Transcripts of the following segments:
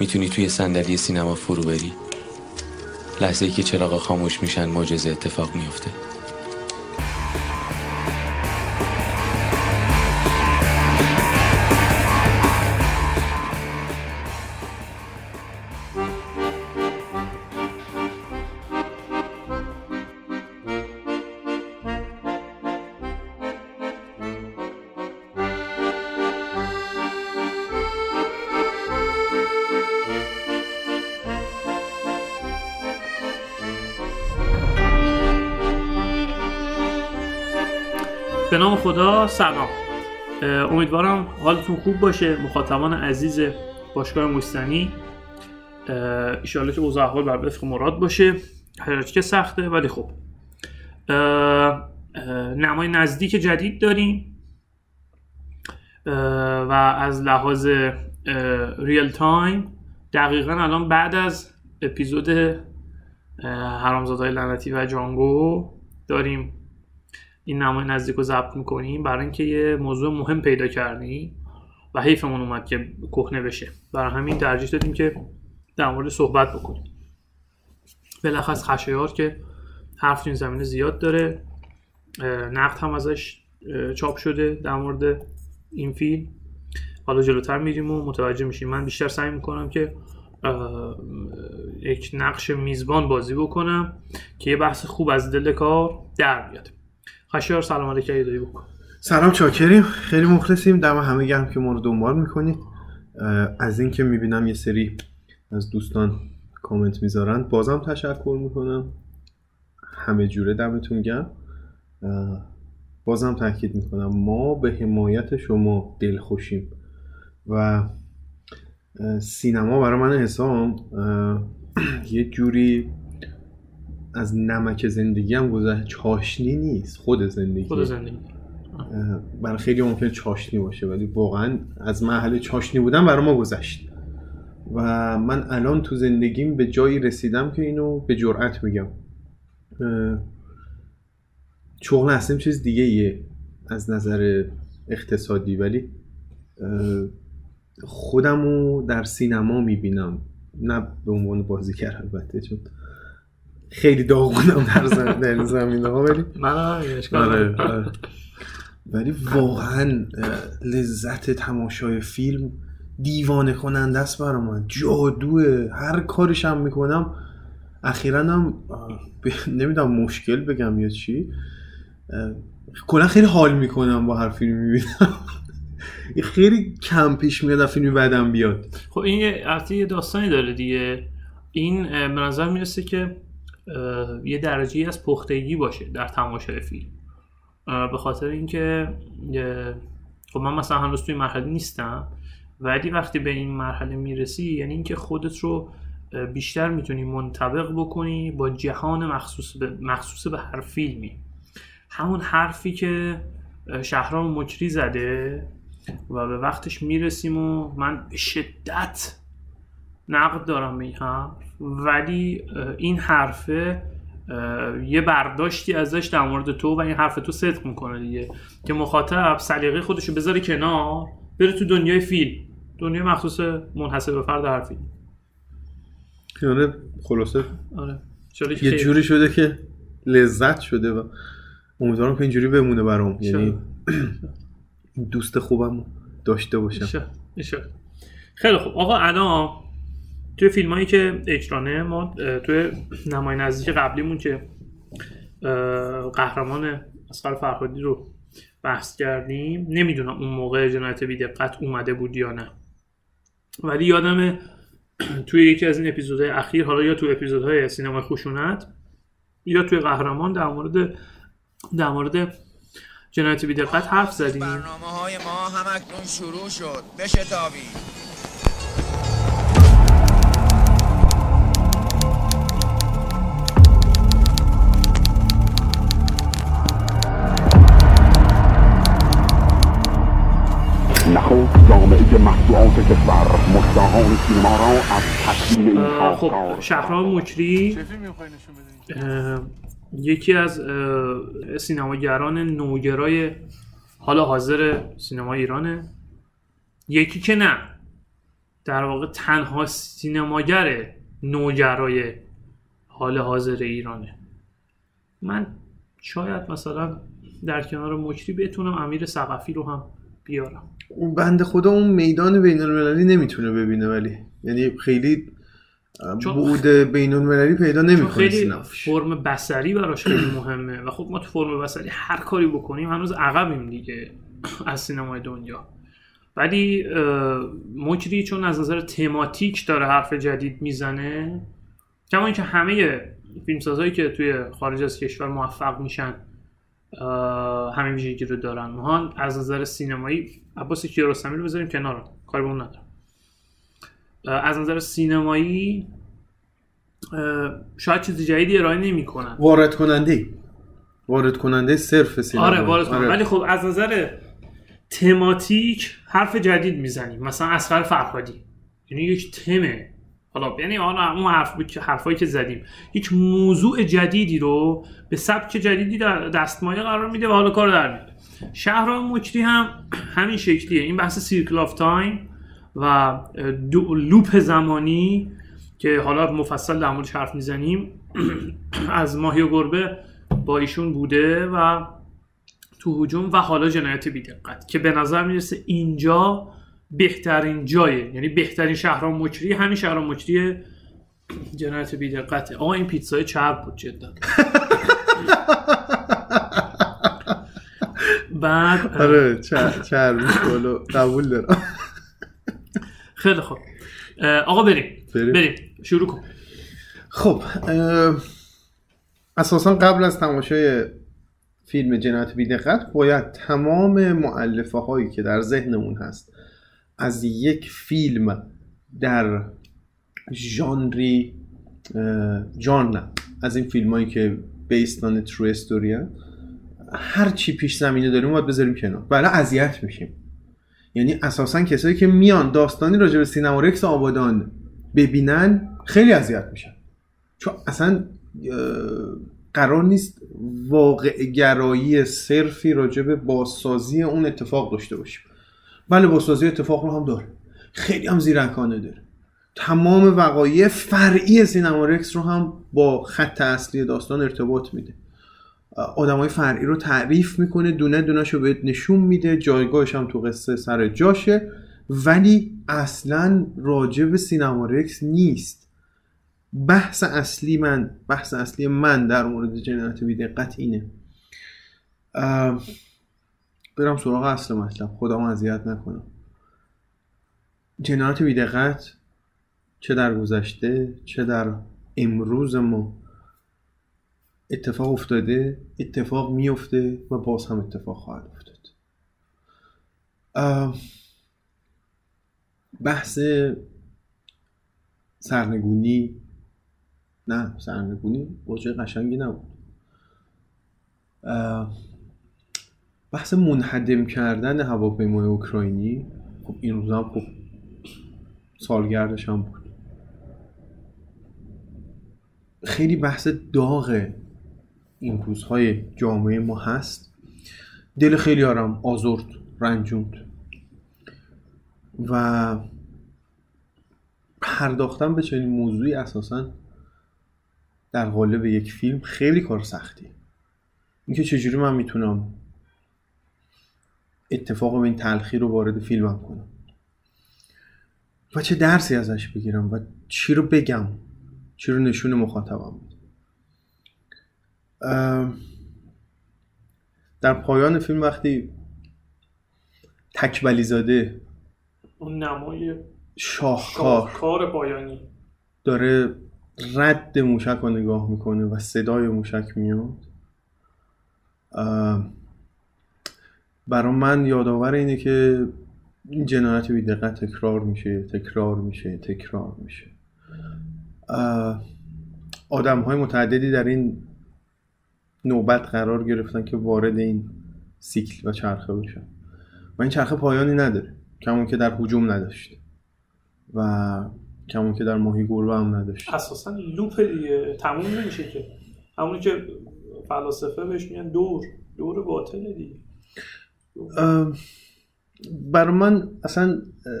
می‌تونی توی صندلی سینما فرو بری؟ لحظه ای که چراغا خاموش میشن معجزه اتفاق میفته سلام. امیدوارم حالتون خوب باشه. مخاطبان عزیز باشگاه مستنی. ایشاله که اوضاع احوال بر وفق مراد باشه. هرچی که سخته ولی خب. نمای نزدیک جدید داریم. و از لحاظ ریل تایم دقیقا الان بعد از اپیزود حرامزادهای لعنتی و جانگو داریم. این نمای نزدیک رو ضبط می‌کنیم برای اینکه یه موضوع مهم پیدا کردیم و حیفمون اومد که کهنه بشه. برای همین ترجیح دادیم که در مورد صحبت بکنیم. بلخص خشایار که حرف این زمینه زیاد داره نقد هم ازش چاپ شده در مورد این فیلم. حالا جلوتر میریم و متوجه میشیم. من بیشتر سعی می‌کنم که یک نقش میزبان بازی بکنم که یه بحث خوب از دل کار در بیاد. خشیار سلام علیکم دایی بکن. سلام چاکریم. خیلی مخلصیم. دم همه گرم که ما رو دنبال می‌کنید. از اینکه می‌بینم یه سری از دوستان کامنت می‌ذارن بازم تشکر می‌کنم. همه جوره دمتون گرم. بازم تاکید می‌کنم. ما به حمایت شما دل خوشیم و سینما برای من حسام یه جوری از نمک زندگی هم گذشت. چاشنی نیست خود زندگی. خود زندگی. برای خیلی ممکن چاشنی باشه ولی واقعا از محل چاشنی بودن برای ما گذشت. و من الان تو زندگیم به جایی رسیدم که اینو به جرأت میگم. شغل اصلا چیز دیگه ایه از نظر اقتصادی ولی خودمو در سینما می‌بینم. نه به عنوان بازیگر البته چون خیلی داغونم در زمین در این زمینه ها ولی من آره آره. ولی واقعا لذت تماشای فیلم دیوانه کننده است برای من. جادوه. هر کارش هم می‌کنم. اخیرا هم نمی‌دونم مشکل بگم یا چی. کلا خیلی حال می‌کنم با هر فیلم می‌بینم. خیلی کم پیش میاد فیلمی بعدم بیاد. خب این یه داستانی داره دیگه. این به نظر می‌رسه که یه درجه از پختگی باشه در تماشای فیلم. به خاطر اینکه خب من مثلا هنوز توی مرحله نیستم ولی وقتی به این مرحله می‌رسی یعنی اینکه خودت رو بیشتر می‌تونی منطبق بکنی با جهان مخصوص به, مخصوص به هر فیلمی. همون حرفی که شهرام مکری زده و به وقتش می‌رسیم و من به شدت نقد دارم به این حرف ولی این حرفه یه برداشتی ازش در مورد تو و این حرف تو صدق می‌کنه دیگه. که مخاطب سلیقه خودشو بذاره کنار بره تو دنیای فیلم. دنیای مخصوص منحصر به فرد هر فیلم یعنی خلاصه. آره. یه جوری شده که لذت شده و امیدوارم که اینجوری بمونه برام. یعنی دوست خوبم داشته باشم. خیلی خوب. آقا الان توی فیلم هایی که اکرانه ما توی نمای نزدیک قبلیمون که قهرمان اسقر فرهادی رو بحث کردیم نمی‌دونم اون موقع جنایت بی دقت اومده بود یا نه. ولی یادم توی یکی از این اپیزودهای اخیر حالا یا توی اپیزودهای سینما خشونت یا توی قهرمان در مورد در مورد جنایت بی دقت حرف زدیم. برنامه های ما همکنون شروع شد. بشتابید. نخست جامعه مطبوعات کشور. مشتاقان سینما را از این خب شهرام مکری یکی از سینماگران نوگرای حالا حاضر سینما ایرانه. یکی که نه. در واقع تنها سینماگر نوگرای حال حاضر ایرانه. من شاید مثلا در کنار مجری بتونم امیر سقفی رو هم بیارم. اون بند خدا اون میدان بین المللی نمی‌تونه ببینه ولی. یعنی خیلی بود بین المللی پیدا نمی‌کنه خیلی فرم بسری براش خیلی مهمه و خب ما تو فرم بسری هر کاری بکنیم هنوز عقبیم دیگه از سینمای دنیا. ولی مجری چون از نظر تماتیک داره حرف جدید می‌زنه کما اینکه همه فیلمسازهایی که توی خارج از کشور موفق میشن همین ویژگی رو دارن. ما از نظر سینمایی عباس کیارستمی رو بذاریم کنار. کاری به اون ندارم از نظر سینمایی شاید چیز جدیدی ارائه نمی‌کنن. وارد کننده. وارد کننده صرف سینما. آره وارد کنن. ولی خب از نظر تماتیک حرف جدید می‌زنیم. مثلا اسقر فرهادی. یعنی یک تمه حالا یعنی حالا اون حرف حرفایی که زدیم. یک موضوع جدیدی رو به سبک جدیدی در دستمایه قرار میده و حالا کار در میاره. شهرام مکری هم همین شکلیه. این بحث circle of time و loop زمانی که حالا مفصل در موردش حرف می‌زنیم از ماهی و گربه با ایشون بوده و تو هجوم و حالا جنایت بی‌دقت که به نظر می‌رسه اینجا بهترین جایه. یعنی بهترین شهرام مکری. همین شهرام مکری جنایت بیدقته. آقا این پیتزای چرب بود جدا. بعد آره چر چربیش بالا قبول دارم. خیلی خوب. آقا بریم. بریم. شروع کن. خب اساسا قبل از تماشای فیلم جنایت بیدقت باید تمام معلفه هایی که در ذهنمون هست از یک فیلم در ژانری جان از این فیلم هایی که بیست آن ترو استوری هر چی پیش زمینه داریم باید بذاریم کنار. ولی اذیت میشیم. یعنی اساسا کسایی که میان داستانی راجع به سینما رکس آبادان ببینن خیلی اذیت میشن. چون اصلا قرار نیست واقع گرایی صرفی راجع به بازسازی اون اتفاق داشته باشیم. بله بازسازی اتفاق رو هم داره. خیلی هم زیرکانه داره. تمام وقایع فرعی سینما رکس رو هم با خط اصلی داستان ارتباط میده. آدم های فرعی رو تعریف می‌کنه دونه دونش رو بهت نشون میده جایگاهش هم تو قصه سر جاشه ولی اصلا راجع به سینما رکس نیست. بحث اصلی من بحث اصلی من در مورد جنایت بیدقت اینه. برم سراغ اصل مطلب. خودم اذیت نکنم. جنایت بیدقت چه در گذشته چه در امروز ما. اتفاق افتاده اتفاق میفته و باز هم اتفاق خواهد افتاد. بحث سرنگونی. نه سرنگونی واژه قشنگی نبود. بحث منهدم کردن هواپیمای اوکراینی خب این روزا هم خب سالگردش هم بود. خیلی بحث داغ این روزهای جامعه ما هست. دل خیلی آرام آزرد رنجوند. و پرداختن به چنین موضوعی اساسا در قالب یک فیلم خیلی کار سختیه اینکه چجوری من می‌تونم اتفاق این تلخی رو وارد فیلمم کنم. و چه درسی ازش بگیرم و چی رو بگم. چی رو نشون مخاطبم. اه، در پایان فیلم وقتی تکبلی زاده اون نمای شاهکار کار پایانی. داره رد موشک رو نگاه می‌کنه و صدای موشک میاد. برا من یادآور اینه که این جنایت بی دقت تکرار میشه تکرار میشه تکرار میشه. آدم های متعددی در این نوبت قرار گرفتن که وارد این سیکل و چرخه بشن. و این چرخه پایانی نداره. کمون که در حجوم نداشت و کمون که در ماهی گربه هم نداشت اساسا لوپ تموم نمیشه که. همونی که فلاسفه بهش میگن دور. دور باطله دیگه. برای من اصلا اه،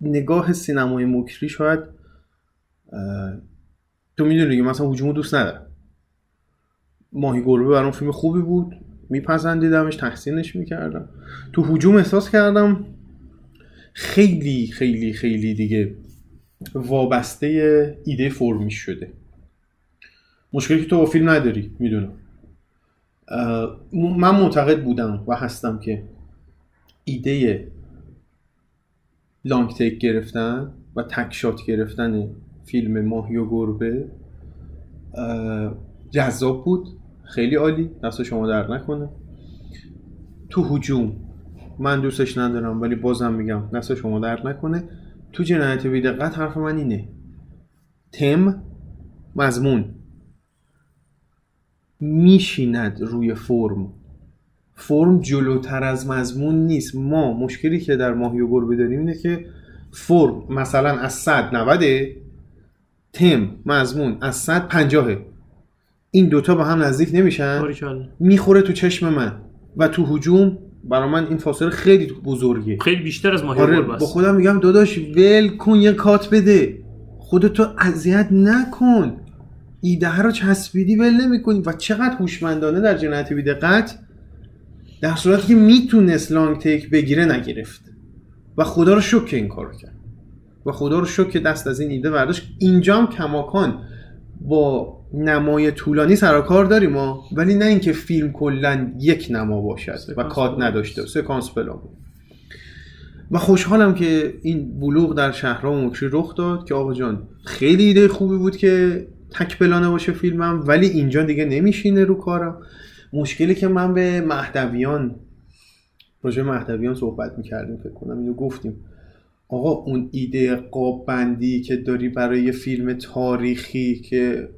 نگاه سینمای مکری شاید تو می‌دونی دیگه مثلا هجومو دوست ندارم. ماهی گربه برام فیلم خوبی بود میپسندیدمش تحسینش می‌کردم. تو هجوم احساس کردم خیلی خیلی خیلی دیگه وابسته ایده فرمیش شده. مشکلی که تو با فیلم نداری می‌دونم. من معتقد بودم و هستم که ایده لانگ تیک گرفتن و تک شات گرفتن فیلم ماهی و گربه جذاب بود. خیلی عالی. دست شما در نکنه. تو هجوم من دوستش ندارم ولی بازم میگم دست شما در نکنه. تو جنایت بیدقت حرف من اینه. تم مضمون. میشیند روی فرم. فرم جلوتر از مضمون نیست. ما مشکلی که در ماهی و گربه داریم اینه که فرم مثلا از 100 90 تم مضمون از 100 50 این دوتا با هم نزدیک نمیشن. می‌خوره تو چشم من و تو هجوم برا من این فاصله خیلی بزرگه. خیلی بیشتر از ماهی آره با خودم میگم داداش ول کن یه کات بده. خودتو اذیت نکن. ایده رو چسبیدی ول نمی‌کنی. و چقدر هوشمندانه در جنایت بیدقت در صورتی که می‌تونست لانگ تیک بگیره نگرفت. و خدا رو شکر که این کارو کرد. و خدا رو شکر که دست از این ایده برداشت. اینجا هم کماکان با نمای طولانی سر کار داریم ما. ولی نه اینکه فیلم کلا یک نما باشد و کات. نداشته. سکانس پلان بود. و خوشحالم که این بلوغ در شهرها مکری رخ داد که آقا جان خیلی ایده خوبی بود که تک پلانه باشه فیلمم ولی اینجا دیگه نمیشینه رو کارم مشکلی که من به مهدویان راجع به مهدویان صحبت می‌کردیم فکر کنم اینو گفتیم آقا اون ایده قاب بندی که داری برای یه فیلم تاریخی که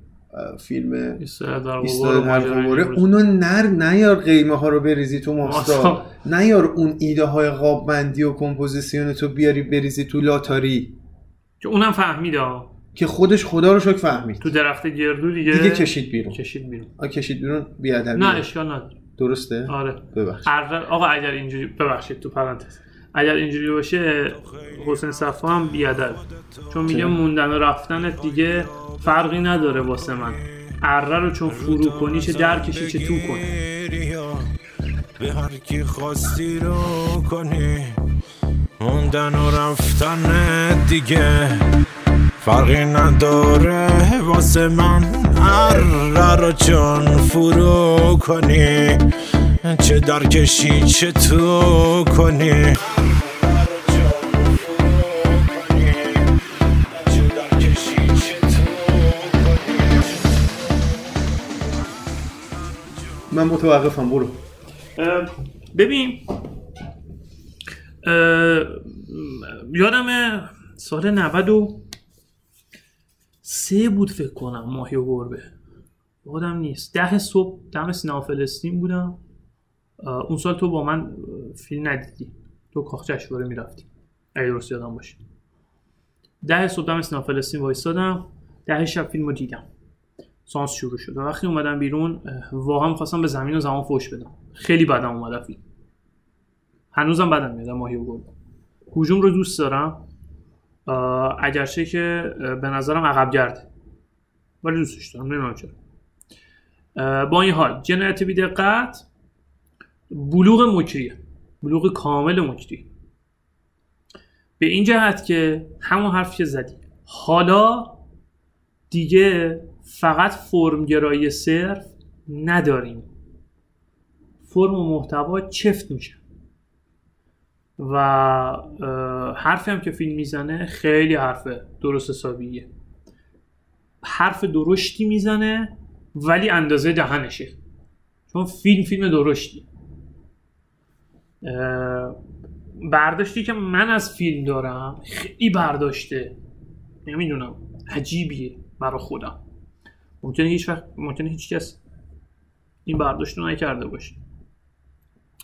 فیلم ایستاد در ایستاده در غبار در ماجرای نیمروز. اونو نر نیار قیمه ها رو بریزی تو ماستا. نیار اون ایده های قاب بندی و کمپوزیسیون تو بیاری بریزی تو لاتاری که اونم فهمید ها. که خودش خدا رو شکر فهمید. تو درخت گردو دیگه دیگه کشید بیرون. کشید بیرون. آ کشید بیرون بی‌ادبی. نه اشکال نداره. درسته؟ آره. ببخش اره- آقا اگر اینجوری ببخشید تو پرانتز. اگر اینجوری باشه حسین صفا هم بیادب. چون میگه موندن و رفتن دیگه فرقی نداره واسه من. اره رو چون فرو کنی چه در کشی چه تو کنی. به هر کی خواستی رو کنی. موندن و رفتن دیگه. فرقی نداره واسه من. اره رو چون فرو کنی چه در کشی چه تو کنی. من متوقفم برو. ببین یادم سال 93 بود فکر کنم ماهی و گربه یادم نیست. ده صبح دم سینما فلسطین بودم. اون سال تو با من فیلم ندیدی. تو کاخ جشنواره می‌رفتی. اگه درست یادم باشه. ده صبح دم سینما فلسطین وایستادم. ده شب فیلم رو دیدم. سانس شروع شد. و وقتی اومدم بیرون واقعا می‌خواستم به زمین و زمان فوش بدم. خیلی بدم اومد فیلم. هنوزم بدم میاد ماهی و گربه هجوم رو دوست دارم. اگرچه که به نظرم عقب گرده. ولی دوستش دارم نمی‌دونم چرا. با این حال جنایت بیدقت بلوغ مکریه. بلوغ کامل مکری به این جهت که همون حرف که زدی. حالا دیگه فقط فرمگرایی صرف نداریم. فرم و محتوا چفت میشه. و حرفی هم که فیلم می‌زنه خیلی حرف درست حسابیه. حرف درشتی می‌زنه ولی اندازه دهنشه. چون فیلم فیلم درشتی. برداشتی که من از فیلم دارم خیلی برداشته. نمی‌دونم عجیبیه برا خودم. ممکنه هیچ وقت ممکنه هیچ کس این برداشت رو نکرده باشه.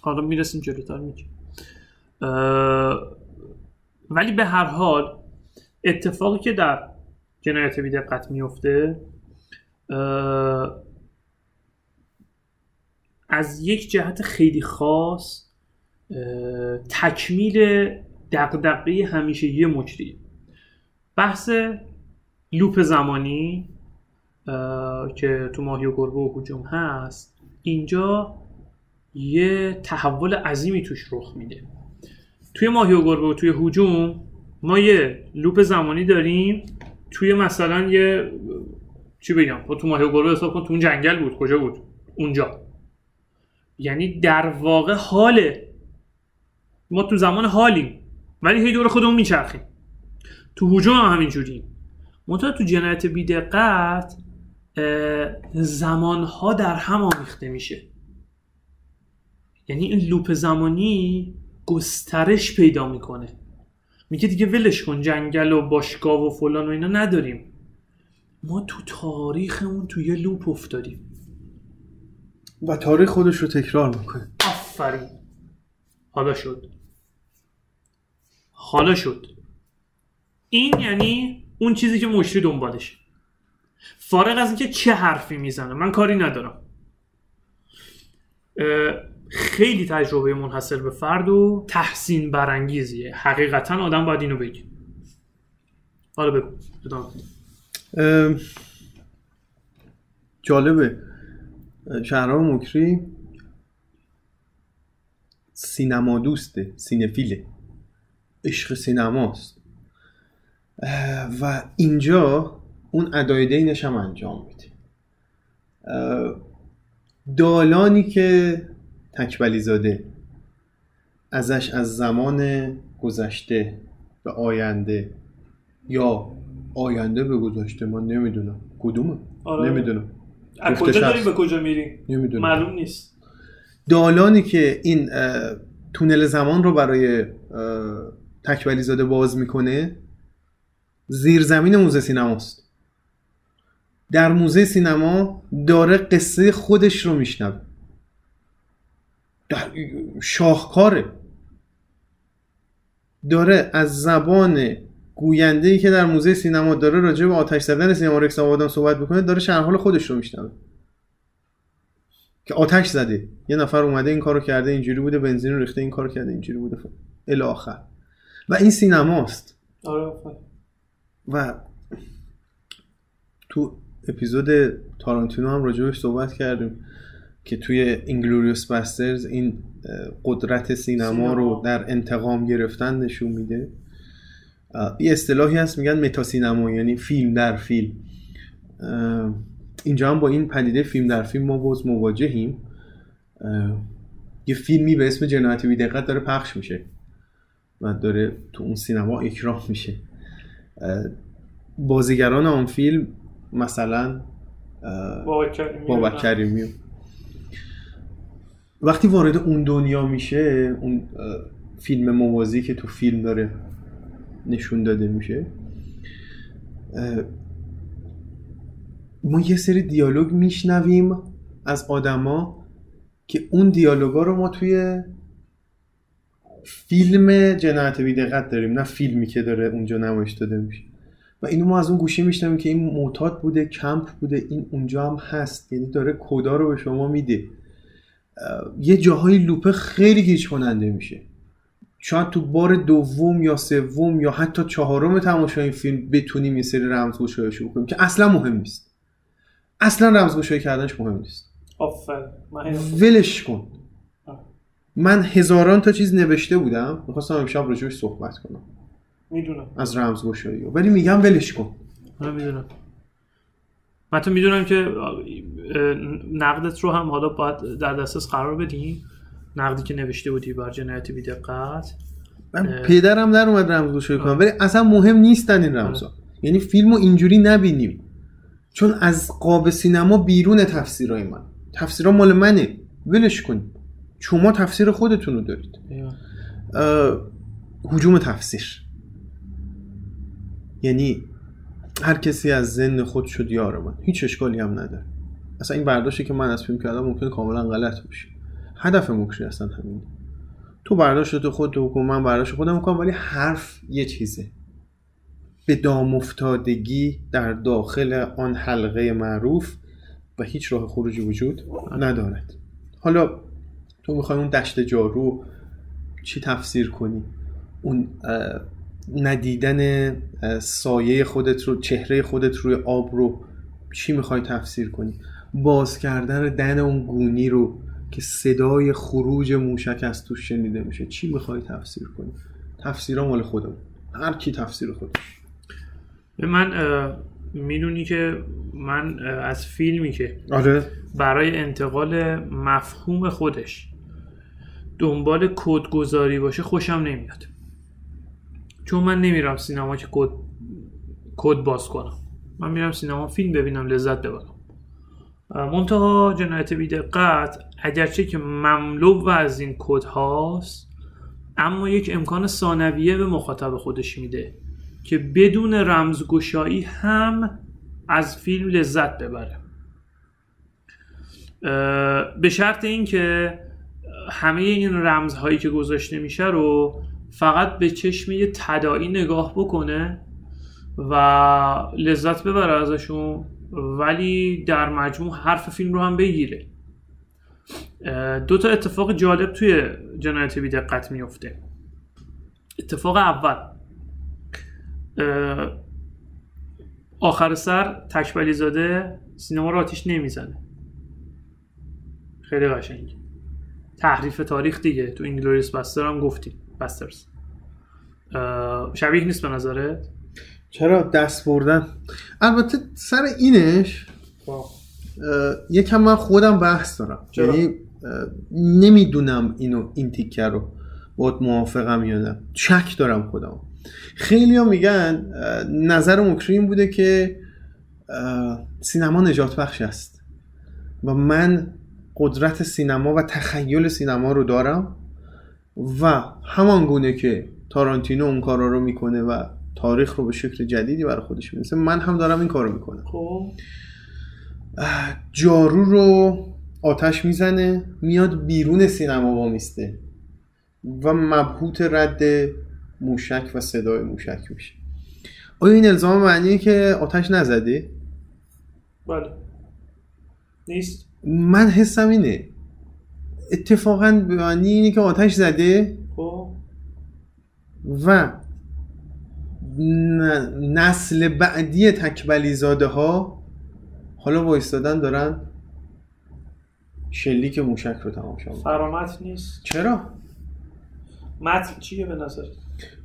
حالا می‌رسیم جلوتر میگیم. ولی به هر حال اتفاقی که در جنایت بیدقت میفته از یک جهت خیلی خاص تکمیل دقدقه همیشه یه مجریه بحث لوپ زمانی که تو ماهی و گربه و هجوم هست اینجا یه تحول عظیمی توش رخ میده. توی ماهی و گربه و توی هجوم ما یه لوپ زمانی داریم توی مثلا یه چی بگم تو ماهی و گربه حساب کن تو اون جنگل بود. کجا بود؟ اونجا. یعنی در واقع حاله ما تو زمان حالیم ولی هی دور خودمون میچرخیم. تو هجوم هم همینجوری منتها تو جنایت بیدقت زمانها در هم آمیخته میشه. یعنی این لوپ زمانی گسترش پیدا می‌کنه. میگه دیگه ولش کن جنگل و باشگاه و فلان و اینا نداریم. ما تو تاریخمون تو یه لوپ افتادیم. و تاریخ خودش رو تکرار می‌کنه. آفرین. حالا شد. حالا شد. این یعنی اون چیزی که مشتری دنبالشه فارغ از اینکه چه حرفی می‌زنه. من کاری ندارم. خیلی تجربه منحصر به فرد و تحسین برانگیزیه. حقیقتا آدم باید اینو بگه. حالا بگو. جالبه. شهرام مکری سینما دوسته سینفیله. عشق سینماست. و اینجا اون ادای دینش هم انجام میده. دالانی که تکبلی زاده ازش از زمان گذشته به آینده یا آینده به گذشته من نمی‌دونم. کدومه؟ آره. نمی‌دونم. از کجا شخص. داری به کجا میری؟ نمی‌دونم. معلوم نیست. دالانی که این تونل زمان رو برای تکبلی زاده باز می‌کنه زیرزمین موزه سینماست در موزه سینما داره قصه خودش رو میشنوه. شاهکاره داره از زبان گوینده ای که در موزه سینما داره راجع به آتش زدن سینما رکس آبادان صحبت می‌کنه داره شرح حال خودش رو میشنوه. که آتش زده. یه نفر اومده این کارو کرده اینجوری بوده بنزین رو ریخته این کارو کرده اینجوری بوده. الی آخر. و این سینماست. آره. و تو اپیزود تارانتینو هم راجع بهش صحبت کردیم. که توی Inglourious Basterds این قدرت سینما, سینما. رو در انتقام گرفتن نشون میده. یه اصطلاحی هست میگن متا سینما یعنی فیلم در فیلم. اینجا هم با این پدیده فیلم در فیلم ما باز مواجهیم. یه فیلمی به اسم جنایت بی دقت داره پخش میشه. و داره تو اون سینما اکرام میشه. بازیگران آن فیلم مثلا بابک کریمی وقتی وارد اون دنیا میشه اون فیلم موازی که تو فیلم داره نشون داده میشه ما یه سری دیالوگ میشنویم از آدما که اون دیالوگا رو ما توی فیلم جنایت بی دقت داریم نه فیلمی که داره اونجا نمایش داده میشه. و اینو ما از اون گوشی میشنویم که این معتاد بوده کمپ بوده این اونجا هم هست یعنی داره کدا رو به شما میده. یه جاهای لوپه خیلی گیج کننده میشه. شاید تو بار دوم یا سوم یا حتی چهارم تماشای این فیلم بتونیم یه سری رمزگشاییشو بکنیم که اصلا مهم نیست. اصلا رمزگشایی کردنش مهم نیست. ولش کن. من هزاران تا چیز نوشته بودم. می‌خواستم امشب راجبش صحبت کنم. می‌دونم. از رمزگشایی. ولی میگم ولش کن. من می‌دونم. من تو می‌دونم که نقدت رو هم حالا باید در دسترس قرار بدیم نقدی که نوشته بودی بر جنایت بی دقت. من. پدرم در اومد رمزگشایی کنم. ولی اصلا مهم نیستن این رمزا. یعنی فیلمو اینجوری نبینیم. چون از قاب سینما بیرون تفسیرهای من. تفسیرها مال منه. ولش کن. شما تفسیر خودتون رو دارید. اه، هجوم تفسیر. یعنی هر کسی از زن خود شد یار من هیچ اشکالی هم نداره. اصلا این برداشتی که من از فیلم کردم ممکنه کاملا غلط باشه. هدف مکری اصلا همینه تو برداشت خود بکن من برداشت خودم می‌کنم ولی حرف یه چیزه. به دام افتادگی در داخل آن حلقه معروف و هیچ راه خروجی وجود ندارد. حالا تو می‌خوای اون دشت جارو چی تفسیر کنی؟ اون ندیدن سایه خودت رو چهره خودت روی آب رو چی می‌خوای تفسیر کنی؟ باز کردن دن اون گونی رو که صدای خروج موشک از توش شنیده میشه. چی می‌خوای تفسیر کنی؟ تفسیرها مال خودمون. هر کی تفسیر خودش. من می‌دونی که من از فیلمی که آره. برای انتقال مفهوم خودش دنبال کدگذاری باشه خوشم نمیاد. چون من نمیرم سینما که کد کد باز کنم. من میرم سینما فیلم ببینم لذت ببرم. منتها جنایت بیدقت اگرچه که مملو از این کد هاست اما یک امکان ثانویه به مخاطب خودش میده که بدون رمزگشایی هم از فیلم لذت ببره. به شرط اینکه همه این رمزهایی که گذاشته میشه رو فقط به چشم یه تداعی نگاه بکنه و لذت ببره ازشون ولی در مجموع حرف فیلم رو هم بگیره. دو تا اتفاق جالب توی جنایت بی‌دقت میفته اتفاق اول آخر سر تکبعلی زاده سینما رو آتیش نمی‌زنه. خیلی قشنگ. تحریف تاریخ دیگه. تو Inglourious Basterd هم گفتیم. Basterds. شبیه نیست به نظرت؟ چرا دست بردن؟ البته سر اینش یکم من خودم بحث دارم؟ یعنی نمی‌دونم اینو این تیکه رو. باید موافقم یا نه. شک دارم خودم خیلی ها میگن نظر مکری این بوده که سینما نجات بخش است. و من قدرت سینما و تخیل سینما رو دارم. و همان گونه که تارانتینو اون کارا رو می‌کنه و تاریخ رو به شکل جدیدی برای خودش می‌نویسه من هم دارم این کار رو می‌کنم. خب. جارو رو آتش می‌زنه میاد بیرون سینما وامیسته و مبهوت رد موشک و صدای موشک میشه. آیا این الزام معنیه که آتش نزده؟ بله. نیست. من حسم اینه. اتفاقا به معنی اینه که آتش زده خب. و نسل بعدی تکبلی زاده ها حالا وایستادن دارن شلیک موشک رو تماشا می‌کنن. فرامت نیست. چرا؟ متن چیه به نظر؟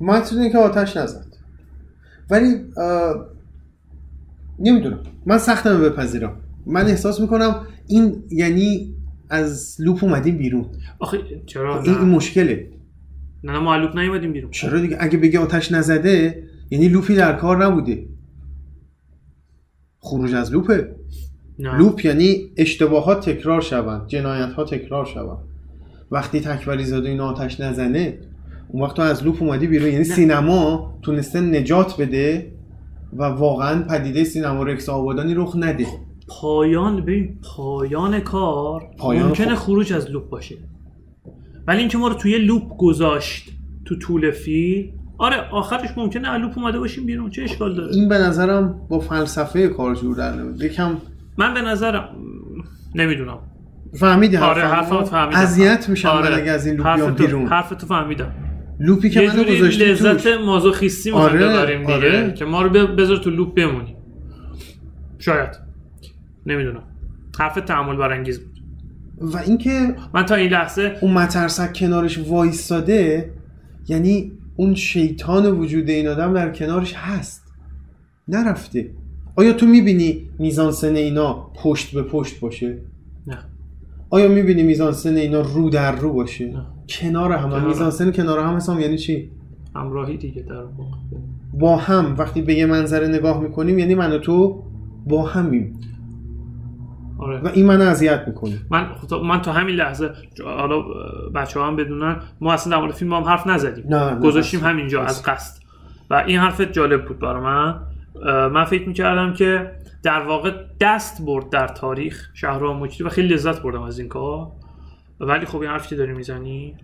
متن اینه که آتش نزد. ولی اه، نمی‌دونم. من سختم بپذیرم. من احساس می‌کنم این یعنی از لوپ اومدیم بیرون. آخه چرا این, این نه مشکله. نه نه ما loop نیومدیم بیرون. چرا دیگه؟ اگه بگه آتش نزده یعنی loop ی در کار نبوده. خروج از loop ه. نه. loop یعنی اشتباهات تکرار شوند جنایت ها تکرار شوند. وقتی تکبعلی زاده این آتش نزنه اون وقت تو از loop اومدی بیرون. یعنی سینما تونسته نجات بده و واقعا پدیده سینما رکس آبادان رخ نده. پایان ببین پایان کار پایان ممکنه خب. خروج از loop باشه. ولی اینکه ما رو توی loop گذاشت تو طول فیلم آره آخرش ممکنه از loop اومده باشیم بیرون چه اشکال داره؟ این به نظرم با فلسفه کار جور در نمیاد. یکم من به نظرم نمی‌دونم. فهمیدی آره؟ حرفمو؟ فهمیدم. اذیت میشم آره. من اگه از این loop بیام بیرون. حرف تو فهمیدم. loop ی که منو گذاشتی لذت مازوخیستی آره، ببریم دیگه آره. که ما رو بذار تو loop بمونیم شاید. نمی‌دونم. حرف تحمل برانگیز بود. و اینکه من تا این لحظه اون مترسک کنارش وایستاده یعنی اون شیطان وجود این آدم در کنارش هست. نرفته. آیا تو می‌بینی میزانسن اینا پشت به پشت باشه؟ نه. آیا می‌بینی میزانسن اینا رو در رو باشه؟ نه. کنار هم. کنار. میزانسن کنار هم حسام یعنی چی؟ همراهی دیگه در با هم. وقتی به یه منظره نگاه می‌کنیم یعنی من و تو با همیم. آره. و این من اذیت می‌کنه. من من تا همین لحظه حالا بچه هم بدونن ما اصلا در مورد فیلم هم حرف نزدیم. نه، نه، گذاشتیم. همینجا از قصد. و این حرفت جالب بود برای من. من فکر می‌کردم که در واقع دست برد در تاریخ شهرام مکری و خیلی لذت بردم از این کار. ولی خب این حرفی که داری می‌زنی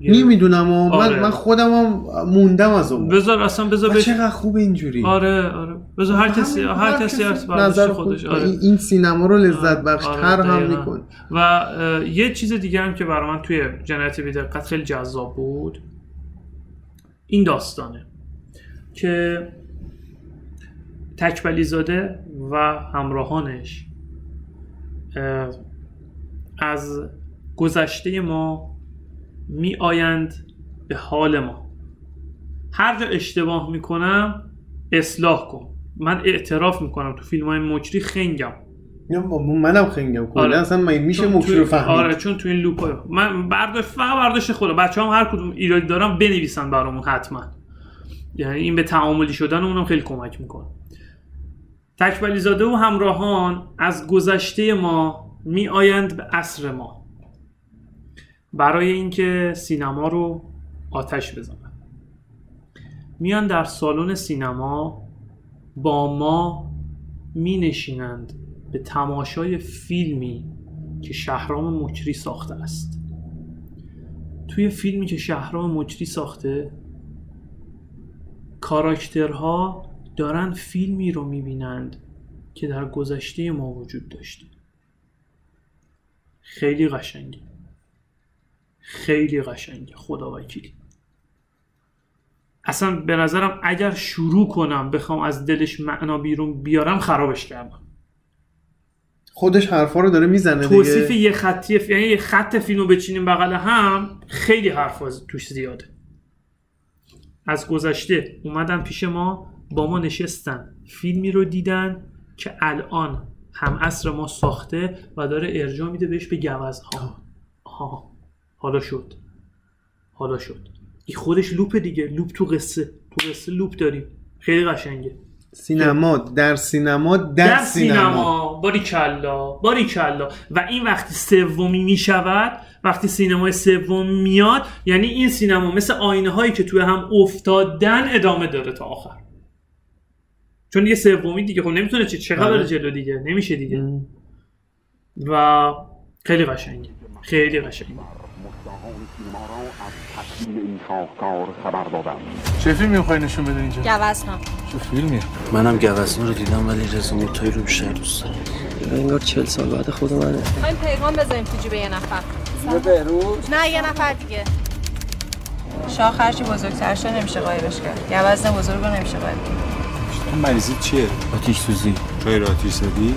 نمی‌دونم و من, آره. من خودم هم موندم از اون بذار اصلا بذار و بهش چقدر خوب اینجوری. آره آره. بذار هر کسی همین- هر کسی از نظر خودش. آره. این- سینما رو لذت بخش آره، تر هم دقیقاً. میکن. و یه چیز دیگه هم که برای من توی جنایت بیدقت خیلی جذاب بود این داستانه که تکبلی زاده و همراهانش اه، از گذشته ما می آیند به حال ما. هر جا اشتباه می‌کنم اصلاح کن. من اعتراف می‌کنم. تو فیلم های مجری خنگم منم خنگم. کلا آره. اصلا مگه میشه مکری رو فهمید. آره چون تو این لوپ های من برداشت فقط برداشت خودم. بچه هم هر کدوم ایرادی دارم بنویسن برامون حتما. یعنی این به تعاملی شدن اونم خیلی کمک می‌کنه. تکبلی زاده و همراهان از گذشته ما می آیند به عصر ما. برای اینکه سینما رو آتش بزنن. میان در سالن سینما با ما می نشینند به تماشای فیلمی که شهرام مکری ساخته است. توی فیلمی که شهرام مکری ساخته کاراکترها دارن فیلمی رو می‌بینند که در گذشته ما وجود داشته. خیلی قشنگه. خیلی قشنگه. خدا وکیلی. اصلا به نظرم اگر شروع کنم بخوام از دلش معنا بیرون بیارم خرابش کردم. خودش حرفا رو داره می‌زنه توصیف دیگه یه خطی یعنی یه خط فیلم رو بچینیم بغل هم خیلی حرف توش زیاده. از گذشته اومدن پیش ما با ما نشستن. فیلمی رو دیدن که الان هم عصر ما ساخته و داره ارجاع میده بهش به گوزن‌ها آها. حالا شد. حالا شد. این خودش loop دیگه loop تو قصه. تو قصه loop داریم. خیلی قشنگه. سینما در سینما در, در سینما, سینما. باریکلا باریکلا و این وقتی سومی می شود وقتی سینمای سوم میاد یعنی این سینما مثل آینه هایی که توی هم افتادن ادامه داره تا آخر. چون یه سومی دیگه خب نمی‌تونه چه خبر آره. جلو دیگه؟ نمیشه دیگه. و خیلی قشنگه. خیلی قشنگه. مستاهان سینما را از تصویر این شاهکار خبر دادند چه فیلمی می‌خوای نشون بده اینجا؟ گوزنا چه فیلمی؟ منم گوزنا رو دیدم ولی رزومه تایی رو بیشتر دوست دارم. انگار چل سال بعد خود منه. می‌خوایم پیغام بذاریم تو جیب یه نفر. نه یه نفر دیگه. شاخ هرچی بزرگتر شه نمیشه قایبش کرد. گوزن بزرگ رو نمیشه قایب کرد. مریضی چیه؟ آتیش سوزی. چای آتیش زدی؟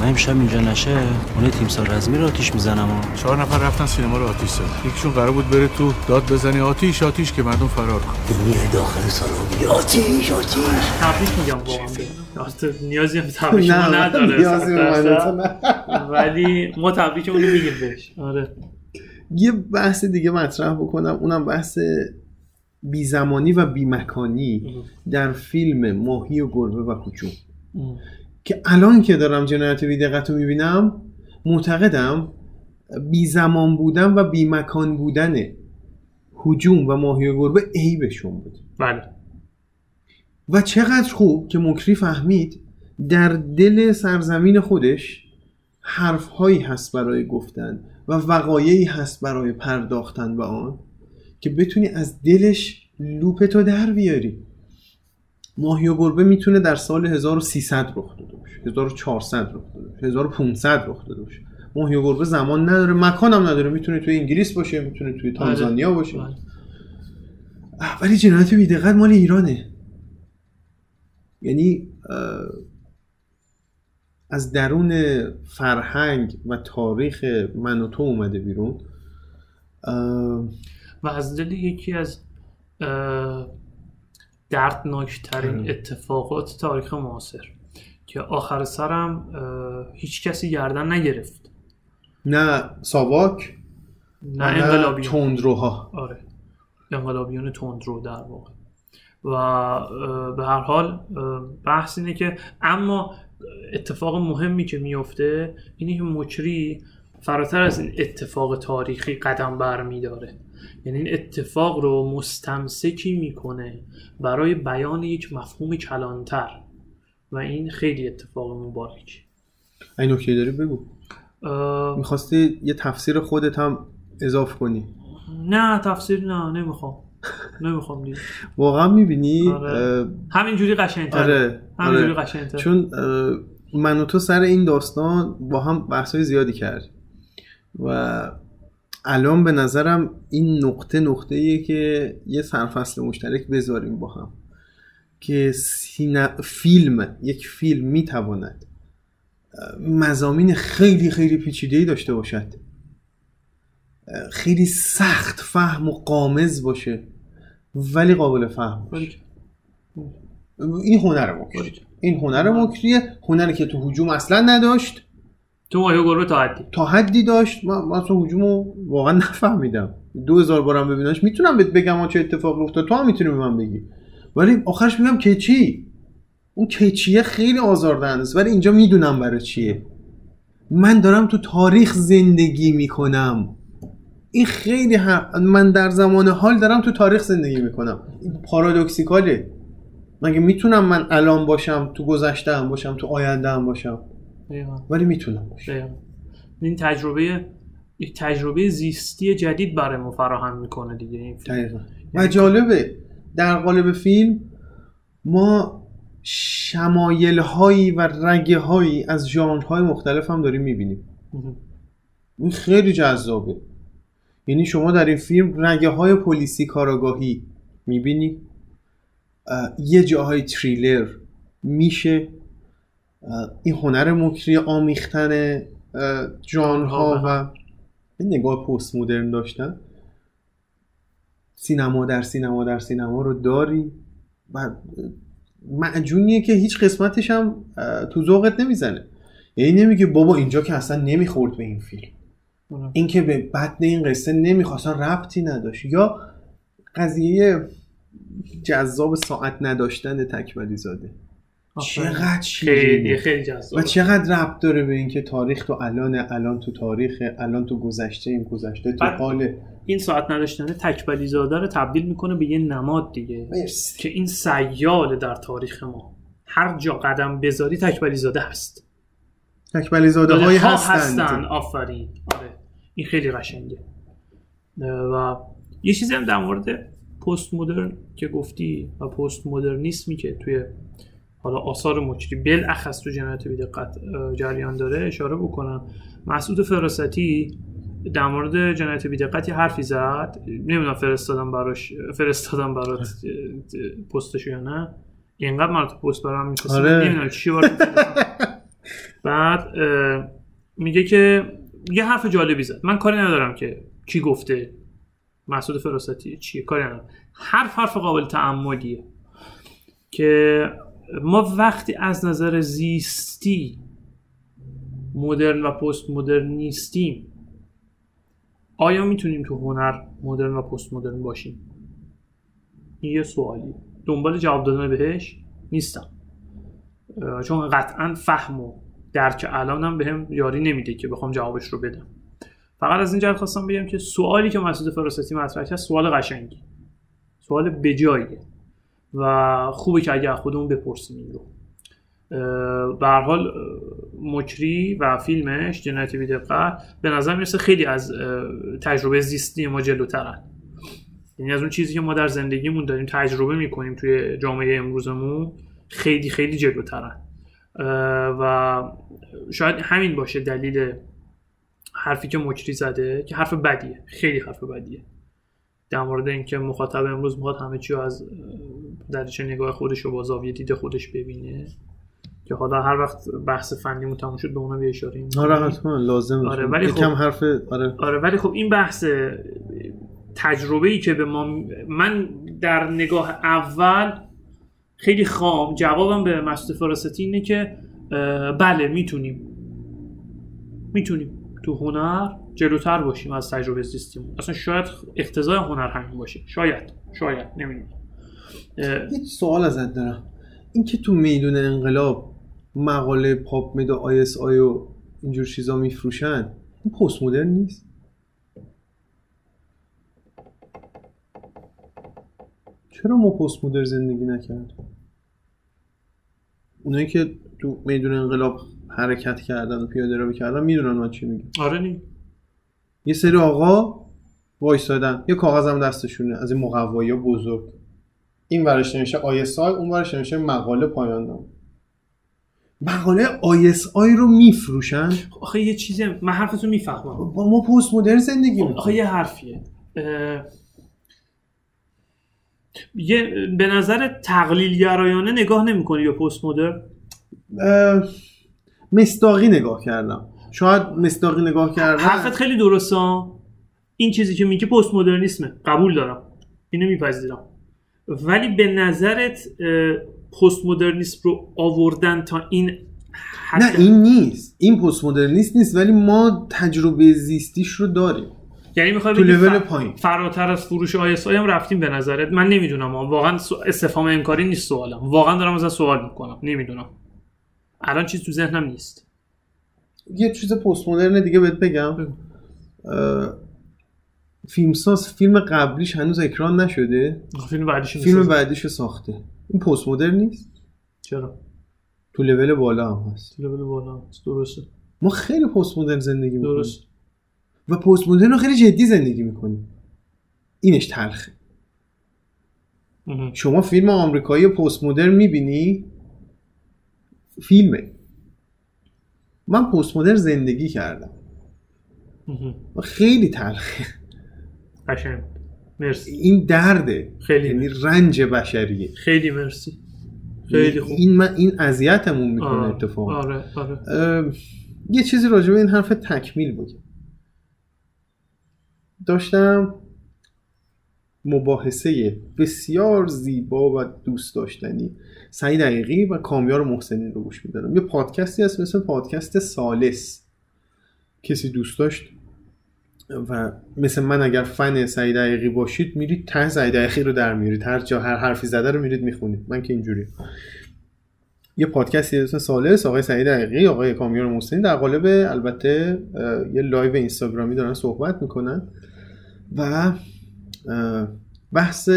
من امشب اینجا نشه اون تیم سال رزمی رو آتیش می‌زنم چهار نفر رفتن سینما رو آتیش زد یکیشون قرار بود بره تو داد بزنی آتیش آتیش که مردم فرار کن. تبریک میگم واقعا. راسته نیازی هم تبریک نه نداره نیازی به من درصد. نه. ولی ما تبریکمون رو میگیم بهش. آره. یه بحث دیگه مطرح بکنم. اونم بحث بی زمانی و بی مکانی در فیلم ماهی و گربه و هجوم که الان که دارم جنایت بی دقت رو می‌بینم معتقدم بی زمان بودن و بی مکان بودن هجوم و ماهی و گربه عیبشون بود. بله. و چقدر خوب که مکری فهمید در دل سرزمین خودش حرفهایی هست برای گفتن و وقایعی هست برای پرداختن به آن. که بتونی از دلش لوپتو در بیاری. ماهی و گربه می‌تونه در سال 1300 رخ داده باشه. 1400 رخ داده باشه. 1500 رخ داده باشه. ماهی و گربه زمان نداره. مکان هم نداره. می‌تونه توی انگلیس باشه می‌تونه توی تانزانیا باشه. آه، ولی جنایت بیدقت مال ایرانه. یعنی از درون فرهنگ و تاریخ من و تو اومده بیرون. و از دل یکی از دردناکترین اتفاقات تاریخ معاصر که آخر سرم هیچ کسی گردن نگرفت. نه ساواک نه انقلابیون. تندروها. آره. انقلابیون تندرو در واقع. و به هر حال بحث اینه که اما اتفاق مهمی که میفته اینه که مکری فراتر از این اتفاق تاریخی قدم برمیداره یعنی این اتفاق رو مستمسکی می‌کنه برای بیان یک مفهوم کلانتر. و این خیلی اتفاق مبارک. این نکته داری بگو. اه، می‌خواستی یه تفسیر خودت هم اضاف کنی؟ نه تفسیر نه نمی‌خوام. نمی‌خوام دیگه. واقعا می‌بینی؟ آره. همینجوری قشنگتره آره همینجوری آره. قشنگتره چون اه، من و تو سر این داستان با هم بحثای زیادی کرد و الان به نظرم این نقطه نقطه ایه که یه سرفصل مشترک بذاریم با هم که سینا... فیلم یک فیلم می‌تواند مزامین خیلی خیلی پیچیده‌ای داشته باشد. خیلی سخت فهم و قامز باشه ولی قابل فهم باشه. این هنر مکری این هنر مکریه هنری که تو حجوم اصلا نداشت. تو ماهی گروه تا حدی. تا حدی داشت؟ من من اصلا حجوم رو واقعا نفهمیدم. دو هزار بارم ببینمش می‌تونم بهت بگم چه اتفاق افتاد؟ تو هم می‌تونی به من بگی. ولی آخرش میگم که اون کیچیه خیلی آزاردهنده است. ولی اینجا می‌دونم برای چیه. من دارم تو تاریخ زندگی می‌کنم. این خیلی هم... من در زمان حال دارم تو تاریخ زندگی می‌کنم. پارادوکسیکاله. مگه می‌تونم من الان باشم تو گذشته باشم تو آینده باشم؟ دقیقاً. ولی می‌تونم دقیقاً. این تجربه یک تجربه زیستی جدید برای ما فراهم می‌کنه دیگه. این فیلم. دقیقا. و جالبه در قالب فیلم ما شمایل هایی و رگه هایی از ژانرهای مختلف هم داریم می‌بینیم. این خیلی جذابه. یعنی شما در این فیلم رگه های پلیسی کاراگاهی می‌بینی. یه جاهای تریلر میشه. این هنر مکری آمیختن اه، ژانرها و این نگاه پست مدرن داشتن. سینما در سینما در سینما رو داری. و معجونیه که هیچ قسمتش هم تو ذوقت نمی‌زنه. یعنی نمیگه بابا اینجا که اصلا نمی‌خورد به این فیلم. این که به بدن این قصه نمی‌خواست اصلا ربطی نداشت. یا قضیه جذاب ساعت نداشتن تکبری زاده چقدر خیلی شیرینه. خیلی جذاب و چقدر ربط داره به اینکه تاریخ تو الان الان تو تاریخ الان تو گذشته این گذشته تو حال این ساعت نداشتن تکبلی زاده رو تبدیل می‌کنه به یه نماد دیگه. مرسی. که این سیاله در تاریخ ما. هر جا قدم بذاری تکبلی زاده هست. تکبلی زاده های ها هستند هستن. آفرین. آره. این خیلی قشنگه. و یه چیزی هم در مورد پست مدرن که گفتی و پست مدرنیسمی که توی حالا آثار مچری بالاخص تو جنایت بیدقت جریان داره اشاره بکنم. مسعود فراستی در مورد جنایت بیدقت یه حرفی زد. نمی‌دونم فرستادم براش فرستادم برات اه، پستشو یا نه. اینقدر من تو پست برام می‌خواستم. آره. نمی‌دونم چی. بعد میگه که یه حرف جالبی زد. من کاری ندارم که کی گفته مسعود فراستی چیه. کاری ندارم. حرف حرف قابل تعملیه که ما وقتی از نظر زیستی مدرن و پست مدرن نیستیم آیا می‌تونیم تو هنر مدرن و پست مدرن باشیم؟ این یه سوالی دنبال جواب دادن بهش نیستم. چون قطعا فهم و درک الانم بهم یاری نمیده که بخوام جوابش رو بدم. فقط از این جهت خواستم بگم که سوالی که مسعود فراستی مطرح کرد سوال قشنگی. سوال بجاییه. و خوبه که اگر خودمون بپرسیم این رو. به هر حال مکری و فیلمش جنایت بیدقت به نظر می‌رسه خیلی از تجربه زیستی ما جلوترن. یعنی از اون چیزی که ما در زندگیمون داریم تجربه می‌کنیم توی جامعه امروزمون خیلی خیلی جلوترن. و شاید همین باشه دلیل حرفی که مکری زده که حرف بدیه خیلی حرف بدیه. در مورد اینکه مخاطب امروز می‌خواد همه چی از دریچه نگاه خودش و با زاویه دید خودش ببینه. که حالا هر وقت بحث فنی تموم شد به اونا یه اشاره. آره حتما لازم آره، ولی خب- یکم حرف آره. آره ولی خب این بحث تجربه ای که به ما من در نگاه اول خیلی خام جوابم به مسعود فراستی اینه که بله می‌تونیم. می‌تونیم تو هنر جلوتر باشیم از تجربه زیستیمون. اصلا شاید اقتضای هنر همین باشه. شاید شاید نمی‌دونم. یه سوال ازت دارم. این که تو میدون انقلاب مقاله PubMed و ISI و اینجور چیزا میفروشن این پست مدرن نیست؟ چرا ما پست مدرن زندگی نکرد اونایی که تو میدون انقلاب حرکت کردن و پیاده روی کردن می‌دونن من چی میگم آره نی. یه سری آقا وایستادن یه کاغذم دستشونه. از این مقوایی بزرگ. این ورش نمیشه آیسای اون ورش نمیشه مقاله پایان نامه مقاله آی رو میفروشن؟ آخه یه چیزی من حرفتو می‌فهمم. با ما پست مدرن زندگی آخه می‌کنیم یه حرفیه. اه، یه به نظر تقلیل گرایانه نگاه نمی‌کنی به پست مدرن؟ مستاقی نگاه کردم. شاید مستاقی نگاه کردم حرفت خیلی درسته. این چیزی که میگی پست مدرنیسمه. قبول دارم. اینو میپذیرم. ولی به نظرت پست مدرنیسم رو آوردن تا این حد؟ نه این نیست. این پست مدرنیست نیست ولی ما تجربه زیستیش رو داریم. یعنی می‌خوای تو لول پایین. فراتر از فروش آیس هم رفتیم به نظرت. من نمی‌دونم واقعا استفهام انکاری نیست سوالم. واقعا دارم ازت سوال می‌کنم. نمی‌دونم. الان چیز تو ذهنم نیست. یه چیز پست مدرن دیگه بهت بگم. فیلمساز فیلم قبلیش هنوز اکران نشده. فیلم بعدیش فیلم بعدیش ساخته. این پست مدرن نیست؟ چرا؟ تو لول بالا هم هست. لول بالا است. درسته. ما خیلی پست مدرن زندگی می‌کنیم. درست و پست مدرن رو خیلی جدی زندگی می‌کنیم. اینش تلخه. شما فیلم آمریکایی پست مدرن می‌بینی؟ فیلمه. من پست مدرن زندگی کردم. و خیلی تلخه قشنگ. مرسی. این درده. خیلی یعنی رنج بشریه. خیلی مرسی. خیلی خوب. این من این اذیتمون می‌کنه آه، اتفاقا. آره آره. یه چیزی راجع به این حرف تکمیل بگم. داشتم مباحثه بسیار زیبا و دوست داشتنی. سعید دقیقی و کامیار محسنی رو گوش می‌دادم یه پادکستی هست مثل پادکست سالس. کسی دوست داشت و مثل من اگر فن سعید دقیقی باشید میرید ته سعید دقیقی رو در میارید هر جا هر حرفی زده رو میرید می‌خونید. من که اینجوری. یه پادکستی اسم سالس. آقای سعید دقیقی آقای کامیار محسنین در قالب البته یه live اینستاگرامی دارن صحبت می‌کنن و بحث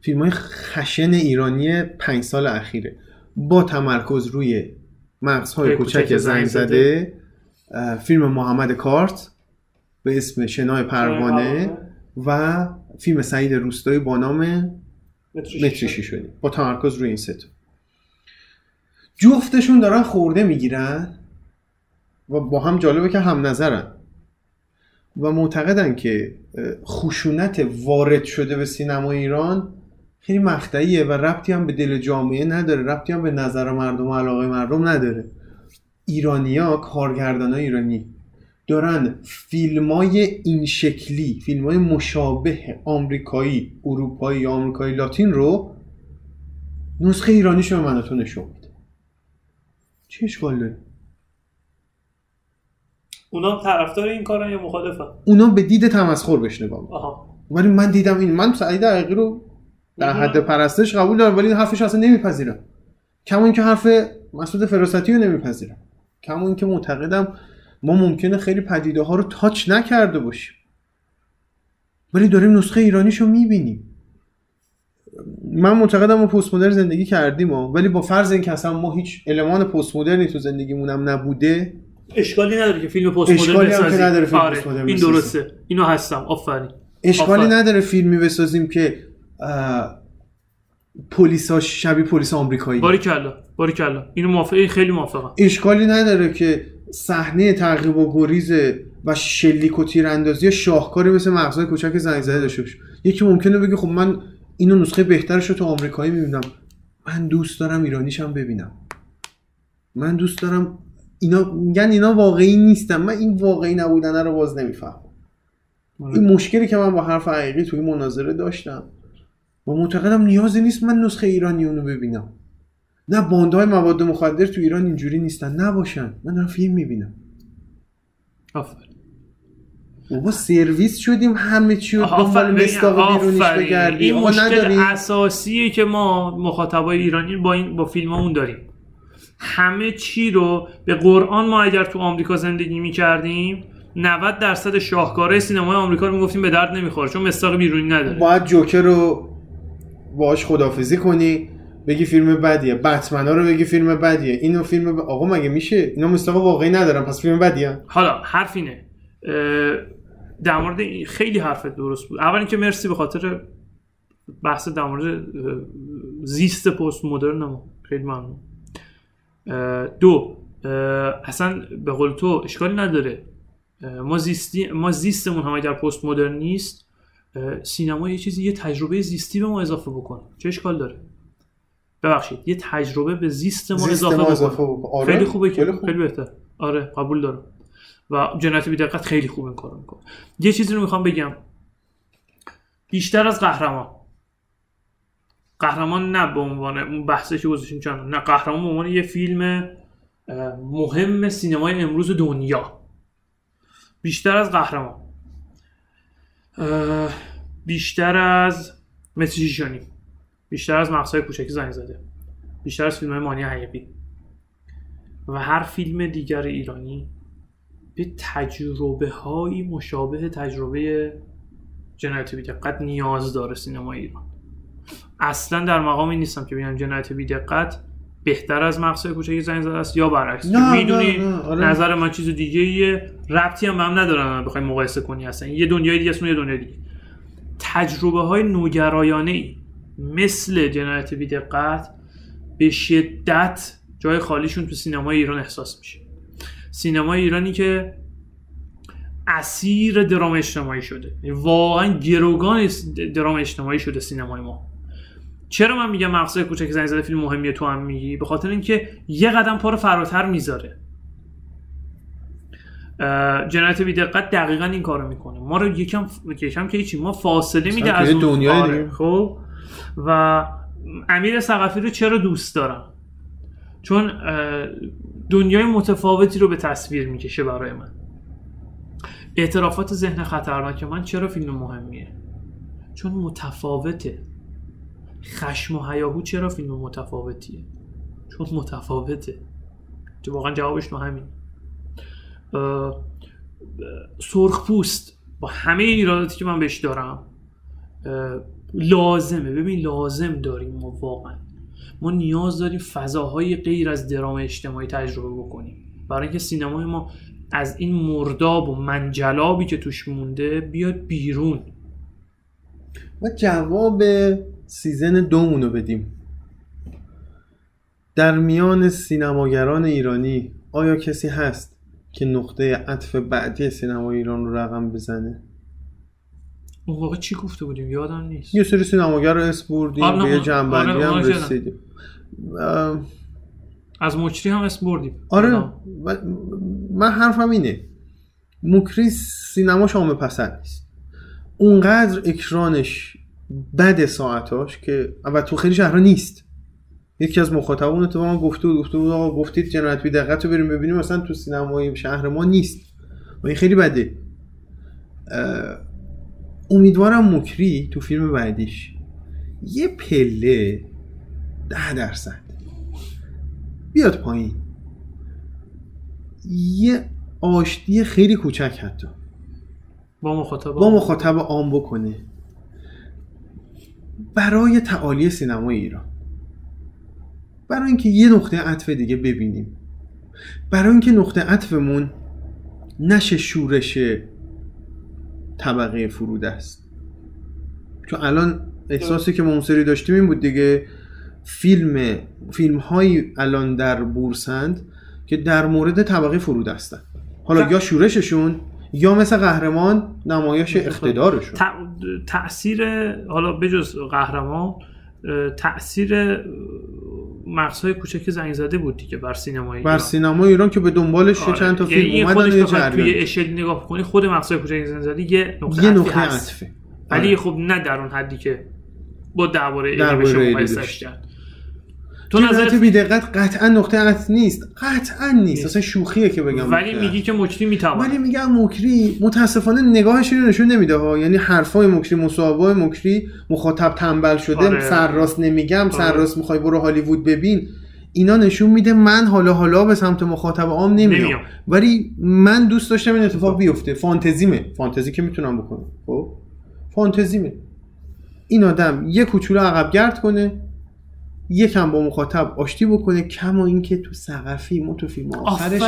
فیلم های خشن ایرانی پنج سال اخیره. با تمرکز روی مغزهای کوچک زنگ زده. فیلم محمد کارت به اسم شنای پروانه و فیلم سعید روستایی با نام متری شدیم با تمرکز روی این سه تا. جفتشون دارن خورده می‌گیرن و با هم جالبه که هم نظرن. و معتقدن که خشونت وارد شده به سینما ایران خیلی مقطعیه و ربطی هم به دل جامعه نداره ربطی هم به نظر مردم و علاقه مردم نداره. ایرانیا کارگردان ایرانی دارن فیلم های این شکلی فیلم های مشابه آمریکایی اروپایی یا آمریکایی لاتین رو نسخه ایرانیشو به من تو نشون میده. چه اشکال داره؟ اونا طرفدار این کارن یا مخالفن؟ اونا به دید تمسخر بهش نگاه ولی من دیدم این من سعید دقیقی رو در حد پرستش قبول دارم ولی این حرفش اصلا نمیپذیرم. کما اینکه حرف مسعود فراستی رو نمیپذیرم. کما اینکه معتقدم ما ممکنه خیلی پدیده ها رو تاچ نکرده باشیم. ولی داریم نسخه ایرانیشو می‌بینیم. من معتقدم ما پست مدرن زندگی کردیم. ولی با فرض اینکه اصلا ما هیچ المان پست مدرنی تو زندگیمون هم نبوده اشکالی نداره که فیلم پست مدرن هم که بسازی نداره فیلم آره. این. درسته. اینو هستم آفرین. اشکالی آفرین. نداره فیلمی بسازیم که اه، پلیساش شبیه پلیس آمریکایی. باری کلا باری کلا. اینو موافق این خیلی موافقم. اشکالی نداره که صحنه تعقیب و گریز و شلیک و تیراندازی شاهکاری مثل مغزهای کوچک زنگ زده داشته باشه. یکی ممکنه بگه خب من اینو نسخه بهترش رو تو آمریکایی می‌بینم. من دوست دارم ایرانیشم ببینم. من دوست دارم اینا میگن اینا واقعی نیستن. من این واقعی نبودنه رو باز نمیفهم این مشکلی که من با حرف حقیقی توی مناظره داشتم. و معتقدم نیازی نیست من نسخه ایرانی اونو ببینم. نه باندهای مواد مخدر تو ایران اینجوری نیستن. نباشن. من دارم فیلم می‌بینم. آفرین. بابا سرویس شدیم. همه چی رو دنبال. مستاق بیرونیش. بگردیم. این مشکل نداریم. اساسیه که ما مخاطبای ایرانی با این با فیلممون داریم. همه چی رو به قرآن ما اگر تو آمریکا زندگی می‌کردیم 90 درصد شاهکارهای سینمای آمریکا رو می‌گفتیم به درد نمی‌خوره چون مستاق بیرونی نداره. باید جوکر رو باش خدافزی کنی بگی فیلم بدیه. بتمنا رو بگی فیلم بدیه. اینو فیلم ب... آقا مگه میشه؟ اینا مستاق واقعی ندارن پس فیلم بدیه. حالا حرف اینه. در مورد این خیلی حرفت درست بود. اول اینکه مرسی به خاطر بحث در مورد زیست پست مدرن ما خیلی ممنون. دو اصلا به قول تو اشکالی نداره. ما زیستی ما زیستمون هم اگر پست مدرن نیست. سینما یه چیزی یه تجربه زیستی به ما اضافه بکنه. چه اشکال داره؟ ببخشید یه تجربه به زیست ما زیست اضافه, ما. اضافه بکنه. آره، خیلی خوبه که خیلی خوب. خیلی بهتر. آره قبول دارم. و جنایت بی دقت خیلی خوب این کارو می‌کنه. یه چیزی رو می‌خوام بگم. بیشتر از قهرمان. قهرمان نه به عنوان اون بحثش که گذاشتیم چند نه قهرمان به عنوان یه فیلم مهم سینمای امروز دنیا. بیشتر از قهرمان. بیشتر از متریشانی بیشتر از مقصای کوچکی زنگ زده بیشتر از فیلم های مانی حقیقی و هر فیلم دیگر ایرانی به تجربه هایی مشابه تجربه جنایت بیدقت نیاز داره سینما ایران. اصلا در مقامی نیستم که بگم جنایت بیدقت بهتر از مقصد کوچکی زنگ زده است یا برعکس. نه، می‌دونی نه، نه، آره. نظر من چیز دیگه ایه ربطی هم به هم ندارن بخوای مقایسه کنی اصلا. یه دنیای دیگه است یه دنیای دیگه. تجربه های نوگرایانه ای مثل جنایت بیدقت به شدت جای خالیشون تو سینمای ایران احساس میشه. سینمای ایرانی که اسیر درام اجتماعی شده. واقعا گروگان درام اجتماعی شده سینمای ما. چرا من میگم مقصد کوچک زنگ زده فیلم مهمیه تو هم میگی؟ به خاطر اینکه یه قدم پا رو فراتر می‌ذاره. جنایت بیدقت دقیقا این کارو می‌کنه. ما رو یکم یکم که هیچی ما فاصله میده از اون دنیای آره،. خب؟ و امیر ثقفی رو چرا دوست دارم؟ چون دنیای متفاوتی رو به تصویر می‌کشه برای من. اعترافات ذهن خطرناک من چرا فیلم مهمیه؟ چون متفاوته. خشم و هیاهو چرا فیلم متفاوتیه؟ چون متفاوته. که واقعا جوابش تو همین. سرخ پوست. با همه ایراداتی که من بهش دارم لازمه. ببین لازم داریم ما واقعا. ما نیاز داریم فضاهای غیر از درام اجتماعی تجربه بکنیم. برای اینکه سینمای ما از این مرداب و منجلابی که توش مونده بیاد بیرون. و جواب سیزن دومونو بدیم. در میان سینماگران ایرانی آیا کسی هست که نقطه عطف بعدی سینما ایران رو رقم بزنه؟ اون واقع چی گفته بودیم؟ یادم نیست. یه سری سینماگر رو اسم بردیم آره، به یه آره، جنبندی آره، هم آره، شدم. رسیدیم از مچری هم اسم بردیم. آره. و- من حرفم اینه. مکری سینما شامه پسند نیست. اونقدر اکرانش بد ساعتاش که و تو خیلی شهرها نیست. یکی از مخاطبان تو ما گفته بود گفته بود آقا گفتید جنایت بی دقت رو بریم ببینیم مثلا تو سینمای شهر ما نیست. و این خیلی بده. امیدوارم مکری تو فیلم بعدیش یه پله ده درصد بیاد پایین. یه آشتی خیلی کوچک حتی. با مخاطب با مخاطب عام بکنه. برای تعالی سینمای ایران. برای اینکه یه نقطه عطف دیگه ببینیم. برای اینکه نقطه عطفمون نشه شورش طبقه فرود است. چون الان احساسی که ما اون سری داشتیم این بود دیگه فیلم فیلم هایی الان در بورسند که در مورد طبقه فرود هستن. حالا یا شورششون یا مثل قهرمان نمایش اقتدارشون تاثیر حالا بجز قهرمان تاثیر مقصای کوچک زنگ زده بود دیگه بر سینمای بر ایران. سینما ایران که به دنبالش آره. چند تا یعنی فیلم این اومدن یه بخواد توی جریان اشل نگاه کنی خود مقصای کوچک زنگ زده یه نقطه یه نقطه. عطفه ولی آره. خب نه در اون حدی که با درباره علمش ایلی مقایسش. کرد تو نظرت بی دقت قطعا نقطه عطف نیست. قطعا نیست. اصلا شوخیه که بگم ولی میگی که مکری می‌تواند ولی میگم مکری متاسفانه نگاهش رو نشون نمیده ها. یعنی حرفای مکری مصاحبه مکری مخاطب تنبل شده آره. سرراست نمیگم آره. سرراست می‌خوای برو هالیوود ببین. اینا نشون میده من حالا حالا به سمت مخاطب عام نمیام. نمیام. ولی من دوست داشتم این اتفاق بیفته. فانتزیمه. فانتزی که می‌تونم بکنم. خب؟ فانتزیمه. این آدم یه کوچولو عقب گرد کنه. یکم با مخاطب آشتی بکنه کما اینکه تو سقفی ما تو فیلم آخرش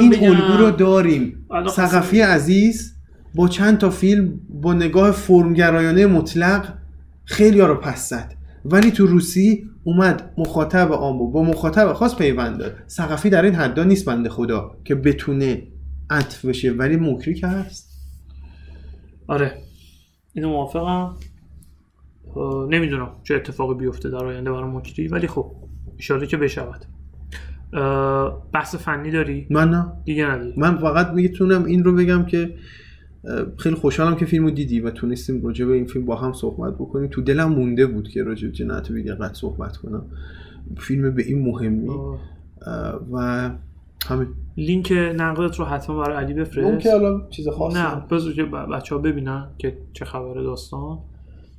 این بگم. الگو رو داریم. سقفی عزیز با چند تا فیلم با نگاه فرمگرایانه مطلق خیلی ها رو پس زد. ولی تو روسی اومد مخاطب بود با مخاطب خاص پیوند داد. سقفی در این حدا نیست بنده خدا که بتونه عطف بشه ولی مکری که هست. آره اینو موافقم. نمی‌دونم چه اتفاقی بیفته در آینده برای مکری ولی خب اشاره که بشود. بحث فنی داری؟ من نه. دیگه نداری. من فقط می‌تونم این رو بگم که خیلی خوشحالم که فیلمو دیدی و تونستیم راجع به این فیلم با هم صحبت بکنیم. تو دلم مونده بود که راجع به جنایت دقت صحبت کنم. فیلم به این مهمی. آه. و همین. لینک نقدت رو حتما برای علی اون بفرست. که الان چیز خاصی نه بذار که بچه ها ببینن که چه خبره داستان.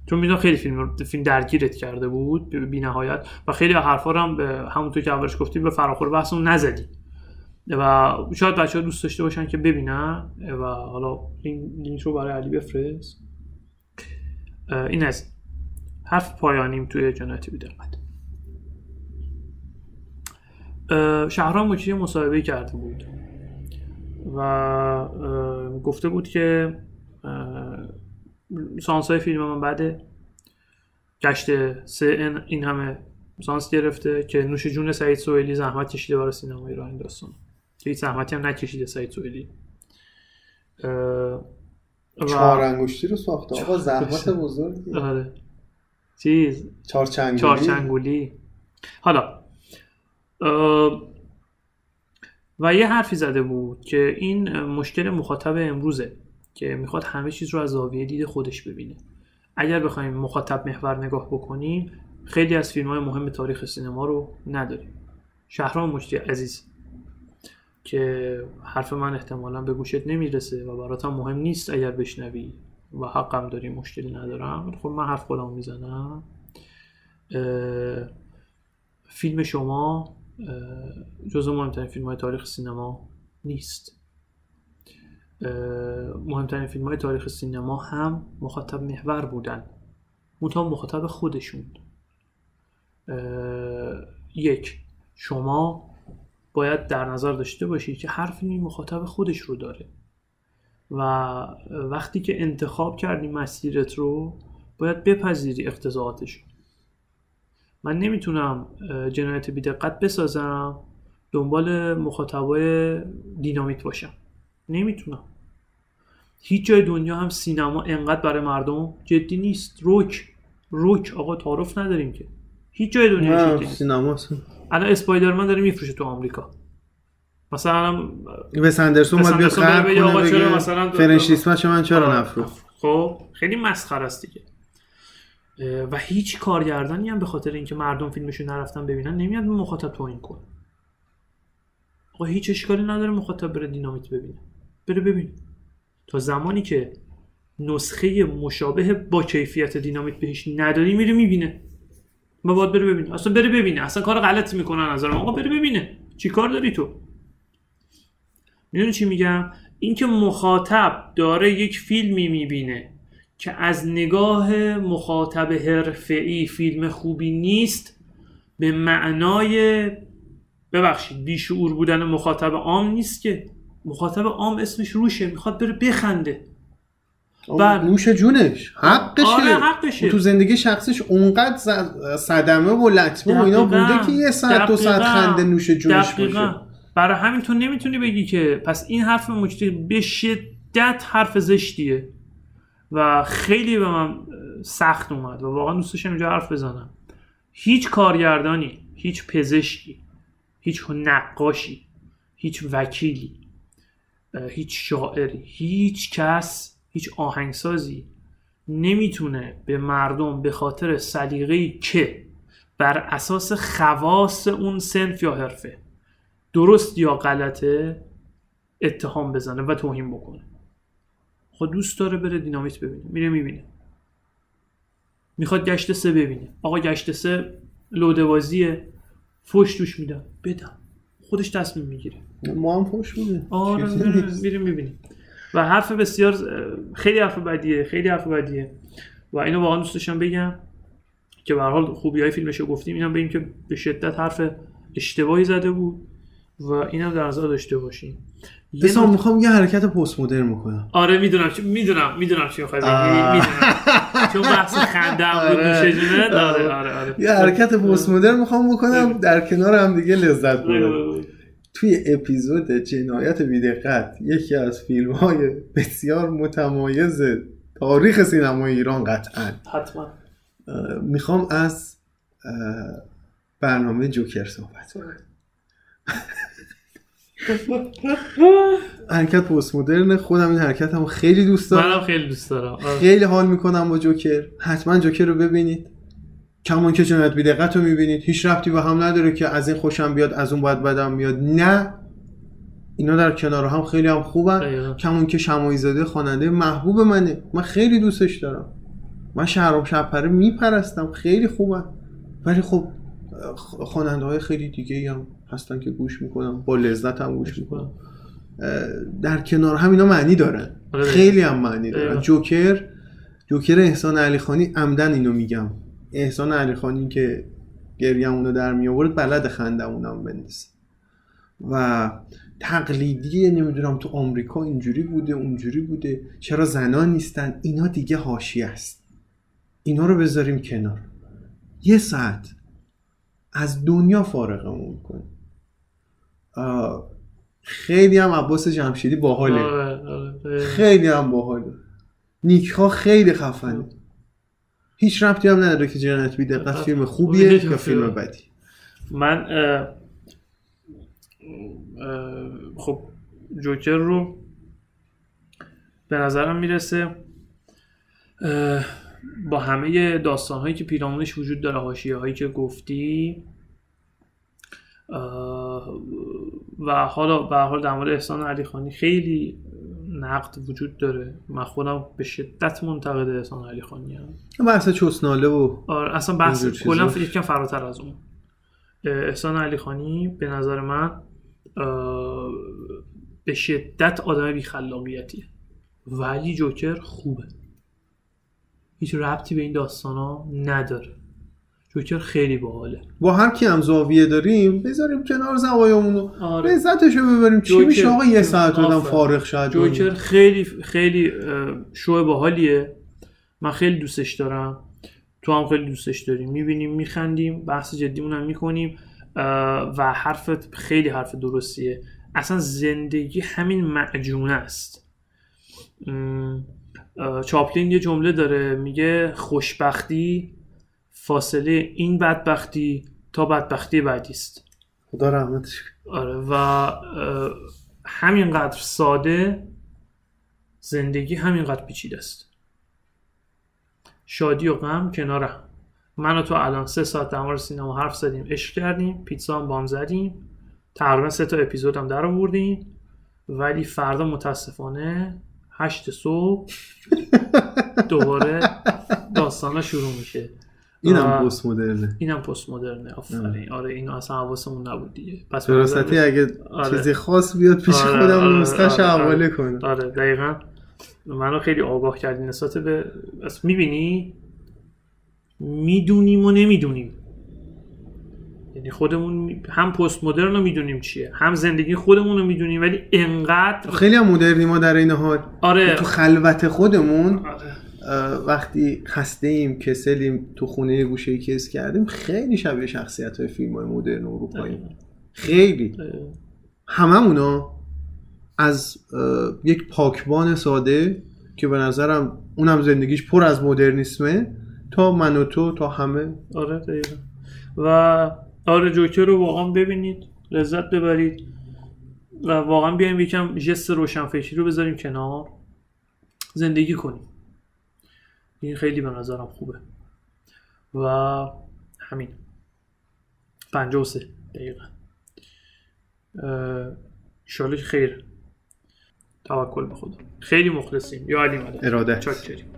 چون می‌دونم خیلی فیلم فیلم درگیرت کرده بود بی نهایت و خیلی حرفا رو هم همونطور که اولش گفتیم به فراخور بحثمون نزدی. و شاید بچه ها دوست داشته باشن که ببینن. و حالا این لینک رو برای علی بفرست. این از حرف پایانیم توی جنایت بی دقت اه، شهرام مجری مصاحبه کرده بود. و گفته بود که سانس های فیلم من بعد گشت سه این- همه سانس گرفته که نوش جون سعید سوئیلی زحمت کشیده برای سینما ایران این داستان. که هیچ زحمتی هم نکشیده سعید سوئیلی. و- چهار انگشتی رو ساخته. آقا زحمت بزرگی. آره. چیز؟ چهار چنگولی چارچنگولی حالا اه، و یه حرفی زده بود که این مشکل مخاطب امروزه. که می‌خواد همه چیز رو از زاویه دید خودش ببینه. اگر بخوایم مخاطب محور نگاه بکنیم خیلی از فیلم های مهم تاریخ سینما رو نداریم. شهرام مجدی عزیز که حرف من احتمالا به گوشت نمی‌رسه و برات هم مهم نیست اگر بشنوی و حقم داری مشکلی ندارم. خب من حرف خودم می‌زنم. فیلم شما جزو مهمترین فیلم های تاریخ سینما نیست. مهمترین فیلم های تاریخ سینما هم مخاطب محور بودن. منتها مخاطب خودشون. یک شما باید در نظر داشته باشید که هر فیلمی مخاطب خودش رو داره. و وقتی که انتخاب کردی مسیرت رو باید بپذیری اقتضاعاتش. من نمی‌تونم جنایت بیدقت بسازم دنبال مخاطبای دینامیت باشم. نمی‌تونم. هیچ جای دنیا هم سینما انقدر برای مردم جدی نیست. روک روک. آقا تعارف نداریم که. هیچ جای دنیا جدی سینما. الان اسپایدرمن داره میفروشه تو آمریکا. مثلا اندرسون وس باید بیاد چرا مثلا- فرنش من چرا. نفروخت؟ خب خیلی مسخره است دیگه. و هیچ کارگردانی هم به خاطر اینکه مردم فیلمشو نرفتن ببینن نمیاد به مخاطب توهین کنه. آقا هیچ اشکالی نداره مخاطب بره دینامیت ببینه. بره ببین. تا زمانی که نسخه مشابه با کیفیت دینامیت بهش نداری میره می‌بینه. و باید بره ببینه اصلا بره ببینه. اصلا کار غلطی می‌کنه نظر آقا بره ببینه. چی کار داری تو؟ می‌دونی چی میگم؟ اینکه مخاطب داره یک فیلمی می‌بینه که از نگاه مخاطب حرفه‌ای فیلم خوبی نیست به معنای ببخشید بیشعور بودن مخاطب عام نیست که. مخاطب عام اسمش روشه می‌خواد بره بخنده بله. نوش جونش حقشه آره، حقشه. تو زندگی شخصیش اونقدر صدمه و لطمه و اینا. بوده که یه ساعت دو ساعت. خنده نوش جونش. باشه برای همین تو نمی‌تونی بگی که پس این حرف مجری به شدت حرف زشتیه و خیلی به من سخت اومد و واقعا دوست داشتم اینجا حرف بزنم هیچ کارگردانی هیچ پزشکی هیچ نقاشی هیچ وکیلی هیچ شاعری هیچ کس هیچ آهنگسازی نمی‌تونه به مردم به خاطر سلیقه‌ای که بر اساس خواص اون سنف یا حرفه درست یا غلطه اتهام بزنه و توهین بکنه. خب دوست داره بره دینامیت ببینه. میره می‌بینه. می‌خواد گشت سه ببینه. آقا گشت سه لودوازیه. فوش توش میدم. بدم. خودش تصمیم می‌گیره. ما هم خوش بوده آره میریم می‌بینیم. و حرف بسیار خیلی حرف بدیه خیلی حرف بدیه. و اینو واقعا دوست داشتم بگم که به حال خوبی های فیلمشو گفتیم. اینم بگیم که به شدت حرف اشتباهی زده بود و اینم در نظر داشته باشیم یه حسام نکته- می‌خوام یه حرکت پست مدرن می‌کنم آره می‌دونم چی می‌دونم می‌دونم چی می‌خوای. می‌دونم. چون بحث خنده هم بود آره. آره آره آره. یه حرکت پست مدرن می‌خوام بکنم. در کنار هم دیگه لذت ببرم توی اپیزود جنایت بیدقت یکی از فیلم های بسیار متمایز تاریخ سینمای ایران قطعا. حتما. می‌خوام از برنامه جوکر صحبت کنم. حرکت پست مدرن خودم این حرکت هم خیلی دوست دارم. منم خیلی دوست دارم. آره. خیلی حال می‌کنم با جوکر. حتما جوکر رو ببینید. کمان که جنایت بیدقت رو می‌بینید. هیچ ربطی به هم نداره که از این خوشم بیاد از اون باید بدم میاد. نه. اینا در کنار هم خیلی هم خوبن. کمون که شمایی زاده خواننده محبوب منه. من خیلی دوستش دارم. من شهرام شبپره میپرستم. خیلی خوبن. ولی خب خواننده های خیلی دیگه هم هستن که گوش می‌کنم. با لذت هم گوش می‌کنم. در کنار هم اینا معنی دارن. آره. خیلی هم معنی دارن. جوکر جوکر احسان علی خانی عمدن اینو میگم. احسان علی خانی که گریمونو در می آورد بلد خندمونم بندازه. و تقلیدی نمی‌دونم تو آمریکا اینجوری بوده اونجوری بوده. چرا زنان نیستن؟ اینا دیگه حاشیه است اینا رو بذاریم کنار. یه ساعت از دنیا فارغمون کنیم خیلی هم عباس جمشیدی باحاله. آره، آره، دقیقا. خیلی هم باحاله. نیکها خیلی خفنه. هیچ ربطی هم نداره که جنایت بی دقت فیلم خوبیه یا فیلم بدی. من اه، اه، خب جوکر رو به نظرم می‌رسه با همه داستان هایی که پیرامونش وجود داره حاشیه هایی که گفتی و حالا به حال در مورد احسان علی خانی خیلی نقد وجود داره. من خودم به شدت منتقد احسان علی خانی هم. بحث چسناله و آره اصلا بحث. کلا یکم فراتر از اون. احسان علی خانی به نظر من به شدت آدم بی خلاقیتیه ولی جوکر خوبه. هیچ ربطی به این داستان ها نداره. جوکر خیلی باحاله. با هر کی هم زاویه داریم بذاریم کنار زوایامونو. آره. لذتشو ببریم. چی میشه آقا؟ یه ساعت آدم. فارغ شد. جوکر خیلی خیلی شو باحالیه. من خیلی دوستش دارم. تو هم خیلی دوستش داریم می‌بینیم میخندیم بحث جدیمون هم می‌کنیم و حرفت خیلی حرف درستیه. اصلا زندگی همین معجونه است. چاپلین یه جمله داره. میگه خوشبختی فاصله این بدبختی تا بدبختی بعدی است خدا رحمتش. آره و همینقدر ساده زندگی همینقدر پیچیده است. شادی و غم کنار هم من و تو الان سه ساعت در مورد سینما حرف زدیم عشق کردیم پیتزا هم بام زدیم. تقریبا سه تا اپیزود هم در آوردیم. ولی فردا متاسفانه هشت صبح دوباره داستانا شروع میشه. اینم پست مدرنه اینم پست مدرنه آفرین آره اینو اصلا حواسمون نبود دیگه. پس نظر اگه آره. چیزی خاص بیاد پیش آره، خودم آره، نسخه‌ش آره، حواله آره. کنم. آره دقیقا. منو خیلی آگاه کردی نسبت به می‌بینی؟ می‌دونیم و نمی‌دونیم. یعنی خودمون هم پست مدرن رو می‌دونیم چیه هم زندگی خودمون رو می‌دونیم ولی انقدر خیلی هم مدرنی ما در این حال. آره. تو خلوت خودمون آره. وقتی خسته ایم کسلیم تو خونه گوشه کس کردیم خیلی شبیه شخصیت های فیلم های مدرن اروپایی خیلی. هممونا از اه، یک پاکبان ساده که به نظرم اونم زندگیش پر از مدرنیسمه تا من و تو تا همه. آره دقیقا. و آره جوکر رو واقعا ببینید لذت ببرید و واقعا بیایم یکم جست روشنفکری رو بذاریم کنار. زندگی کنیم. این خیلی به نظرم خوبه. و همین. 53 دقیقا اه، انشالله که خیر. توکل به خدا. خیلی مخلصیم. یا علی مدد. ارادت. چاکریم.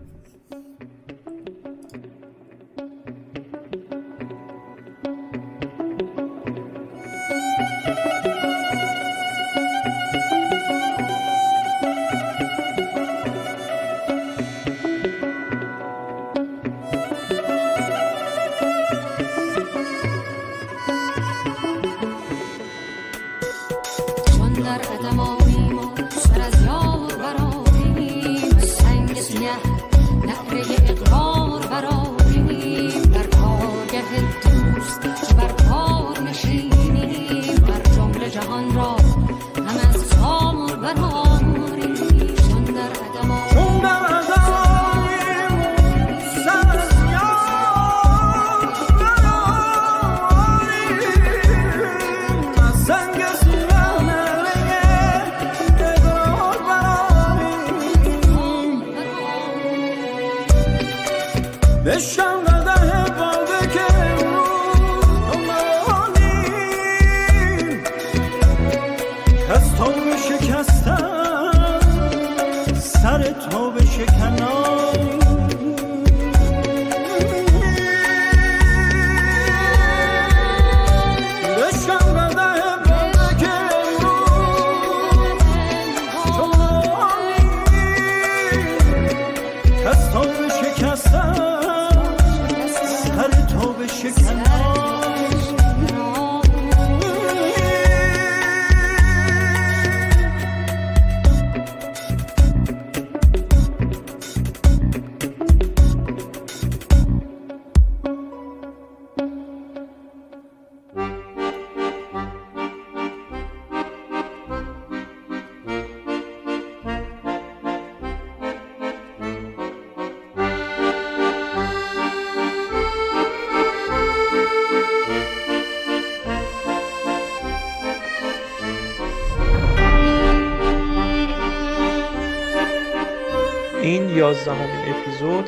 Deixa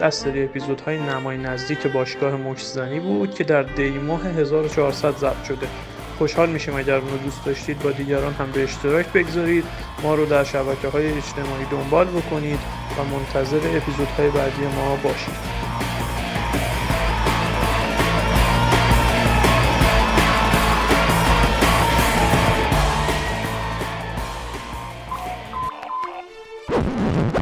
از سری اپیزودهای نمای نزدیک باشگاه مشتزنی بود که در دی ماه 1400 ضبط شده. خوشحال میشیم اگر اونو دوست داشتید با دیگران هم به اشتراک بگذارید. ما رو در شبکه های اجتماعی دنبال بکنید و منتظر اپیزودهای بعدی ما باشید.